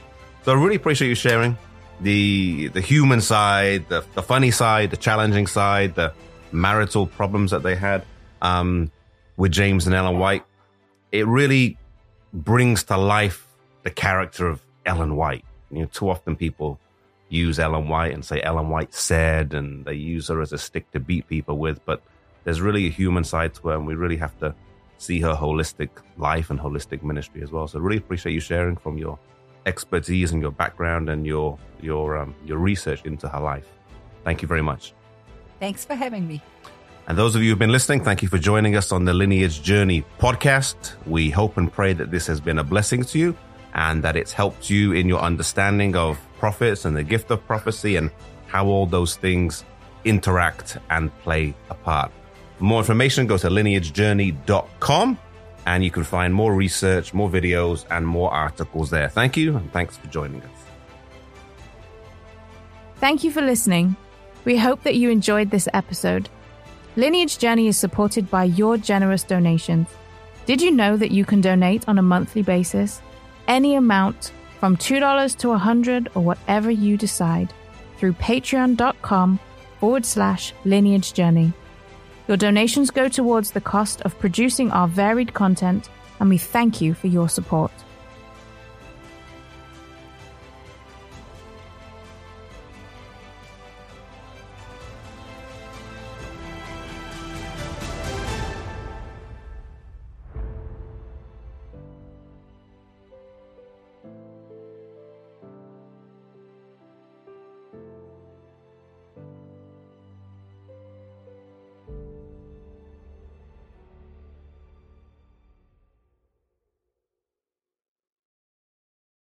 [SPEAKER 3] So I really appreciate you sharing. the the human side, the, the funny side, the challenging side, the marital problems that they had um, with James and Ellen White. It really brings to life the character of Ellen White. You know, too often people use Ellen White and say Ellen White said, and they use her as a stick to beat people with. But there's really a human side to her, and we really have to see her holistic life and holistic ministry as well. So, really appreciate you sharing from your expertise and your background and your your um, your research into her life. Thank you very much.
[SPEAKER 1] Thanks for having me.
[SPEAKER 3] And those of you who've been listening, thank you for joining us on the Lineage Journey podcast. We hope and pray that this has been a blessing to you and that it's helped you in your understanding of prophets and the gift of prophecy and how all those things interact and play a part. For more information, go to lineagejourney.com and you can find more research, more videos, and more articles there. Thank you, and thanks for joining us.
[SPEAKER 2] Thank you for listening. We hope that you enjoyed this episode. Lineage Journey is supported by your generous donations. Did you know that you can donate on a monthly basis? Any amount from $2 to 100 or whatever you decide through patreon.com forward slash lineage journey. Your donations go towards the cost of producing our varied content, and we thank you for your support.